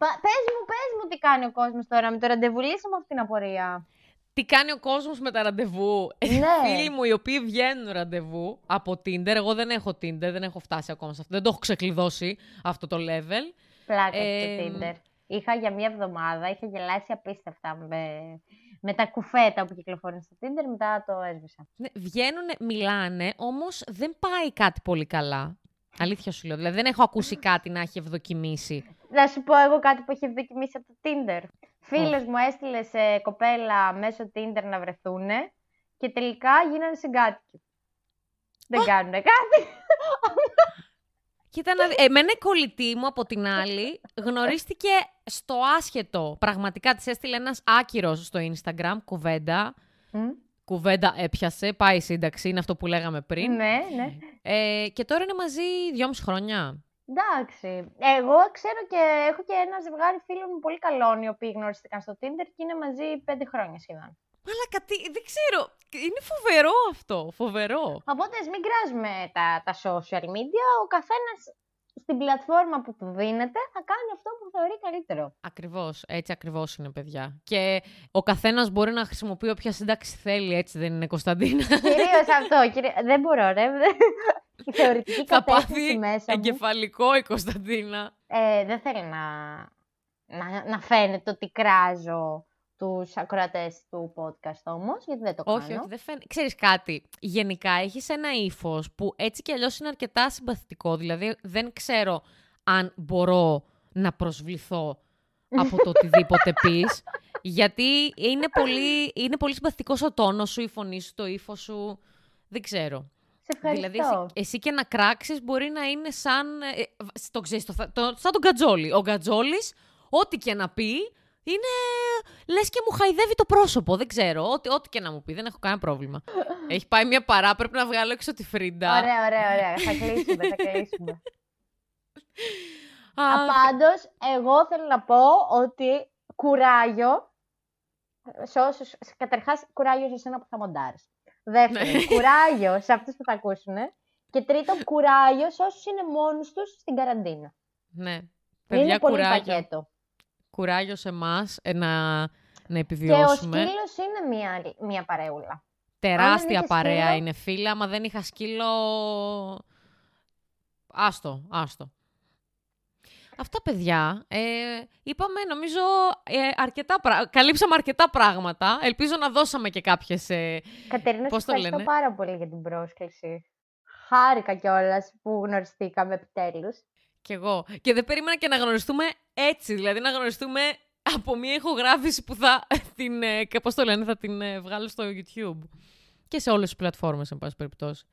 Πα- πες μου, πες μου τι κάνει ο κόσμος τώρα με το ραντεβού. Λύσε μου αυτή την απορία. Τι κάνει ο κόσμος με τα ραντεβού. Ναι. Φίλοι μου οι οποίοι βγαίνουν ραντεβού από Tinder. Εγώ δεν έχω Tinder, δεν έχω φτάσει ακόμα σε αυτό. Δεν το έχω ξεκλειδώσει αυτό το level. Πλάκα Ε, στο Tinder. Είχα για μία εβδομάδα, είχα γελάσει απίστευτα με, με τα κουφέτα που κυκλοφορούν στο Tinder, μετά το έσβησα. Ναι, βγαίνουν, μιλάνε, όμως δεν πάει κάτι πολύ καλά. Αλήθεια σου λέω. Δηλαδή δεν έχω ακούσει κάτι να έχει ευδοκιμήσει. Να σου πω εγώ κάτι που έχει δοκιμήσει από το Tinder. Φίλος μου έστειλε σε κοπέλα μέσω Tinder να βρεθούνε και τελικά γίνανε συγκάτοικοι. Δεν κάνουνε κάτι. Κοίτα, να δει- εμένα η κολλητή μου από την άλλη γνωρίστηκε στο άσχετο. Πραγματικά της έστειλε ένας άκυρος στο Instagram, κουβέντα. Μμ, Κουβέντα έπιασε, πάει η σύνταξη, είναι αυτό που λέγαμε πριν. Ναι, ναι. Ε, και τώρα είναι μαζί δυόμιση χρόνια. Εντάξει. Εγώ ξέρω και έχω και ένα ζευγάρι φίλων μου πολύ καλών οι οποίοι γνωριστήκαν στο Tinder και είναι μαζί πέντε χρόνια σχεδόν. Αλλά κάτι, δεν ξέρω. Είναι φοβερό αυτό. Φοβερό. Οπότε ας μην κράζουμε τα, τα social media. Ο καθένας στην πλατφόρμα που του δίνεται θα κάνει αυτό που θεωρεί καλύτερο. Ακριβώς. Έτσι ακριβώς είναι, παιδιά. Και ο καθένας μπορεί να χρησιμοποιεί όποια σύνταξη θέλει, έτσι δεν είναι, Κωνσταντίνα. Κυρίως αυτό. Κυρίως... Δεν μπορώ, ρε. Η θεωρητική Θα κατεύθυνση πάθει μέσα μου εγκεφαλικό η Κωνσταντίνα. ε, δεν θέλει να, να, να φαίνεται ότι κράζω τους ακροατές του podcast όμως, γιατί δεν το Όχι, κάνω. όχι, δεν φαίνεται. Ξέρεις κάτι, γενικά έχεις ένα ύφος που έτσι κι αλλιώς είναι αρκετά συμπαθητικό. Δηλαδή δεν ξέρω αν μπορώ να προσβληθώ από το οτιδήποτε πεις. γιατί είναι πολύ, είναι πολύ συμπαθητικός ο τόνος σου, η φωνή σου, το ύφος σου. Δεν ξέρω. Σε ευχαριστώ. Δηλαδή, εσύ, εσύ και να κράξεις μπορεί να είναι σαν. Ε, το ξέρεις, το, το, σαν τον Γκατζόλη. Ο Γκατζόλης, ό,τι και να πει, είναι. Λες και μου χαϊδεύει το πρόσωπο. Δεν ξέρω. Ό,τι, ό,τι και να μου πει, δεν έχω κανένα πρόβλημα. Έχει πάει μια παρά, πρέπει να βγάλω έξω τη Φρίντα. Ωραία, ωραία, ωραία. θα κλείσουμε, θα κλείσουμε. Α, Απάντως, εγώ θέλω να πω ότι κουράγιο, σε όσους, καταρχάς κουράγιο σε εσένα που θα μοντάρεις. Δεύτερον, Ναι. κουράγιο σε αυτούς που θα ακούσουν. Και τρίτον, κουράγιο σε όσους είναι μόνος τους στην καραντίνα. ναι. είναι Παιδιά, πολύ κουράγιο. πακέτο. Κουράγιο σε εμάς να, να Και ο επιβιώσουμε. σκύλος είναι μία, μία παρεούλα. Τεράστια είχες παρέα σκύλο- είναι φίλα, άμα δεν είχα σκύλο. Άστο, άστο. Αυτά, παιδιά. Ε, είπαμε, νομίζω, ε, αρκετά πρα... καλύψαμε αρκετά πράγματα. Ελπίζω να δώσαμε και κάποιες... Ε, Κατερίνα, σας ευχαριστώ λένε; πάρα πολύ για την πρόσκληση. Χάρηκα κιόλας που γνωριστήκαμε επιτέλους. Κι εγώ. Και δεν περίμενα και να γνωριστούμε έτσι. Δηλαδή να γνωριστούμε από μια ηχογράφηση που θα την, ε, πώς το λένε, θα την ε, βγάλω στο YouTube. Και σε όλες τις πλατφόρμες, εν πάση περιπτώσει.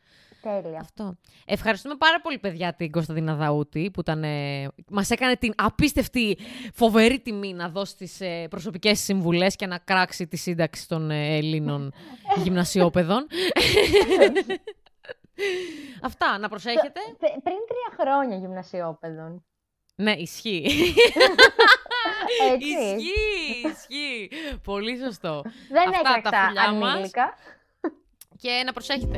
Τέλεια. Αυτό. Ευχαριστούμε πάρα πολύ, παιδιά, την Κωνσταντίνα Δαούτη που ήταν, ε, μας έκανε την απίστευτη φοβερή τιμή να δώσει τις ε, προσωπικές συμβουλές και να κράξει τη σύνταξη των ε, Ελλήνων γυμνασιόπαιδων. Αυτά, να προσέχετε. πριν τρία χρόνια γυμνασιόπαιδων. Ναι, ισχύει. ισχύει, ισχύει. Πολύ σωστό. Δεν Αυτά, τα φιλιά ανήλικα. Και να προσέχετε.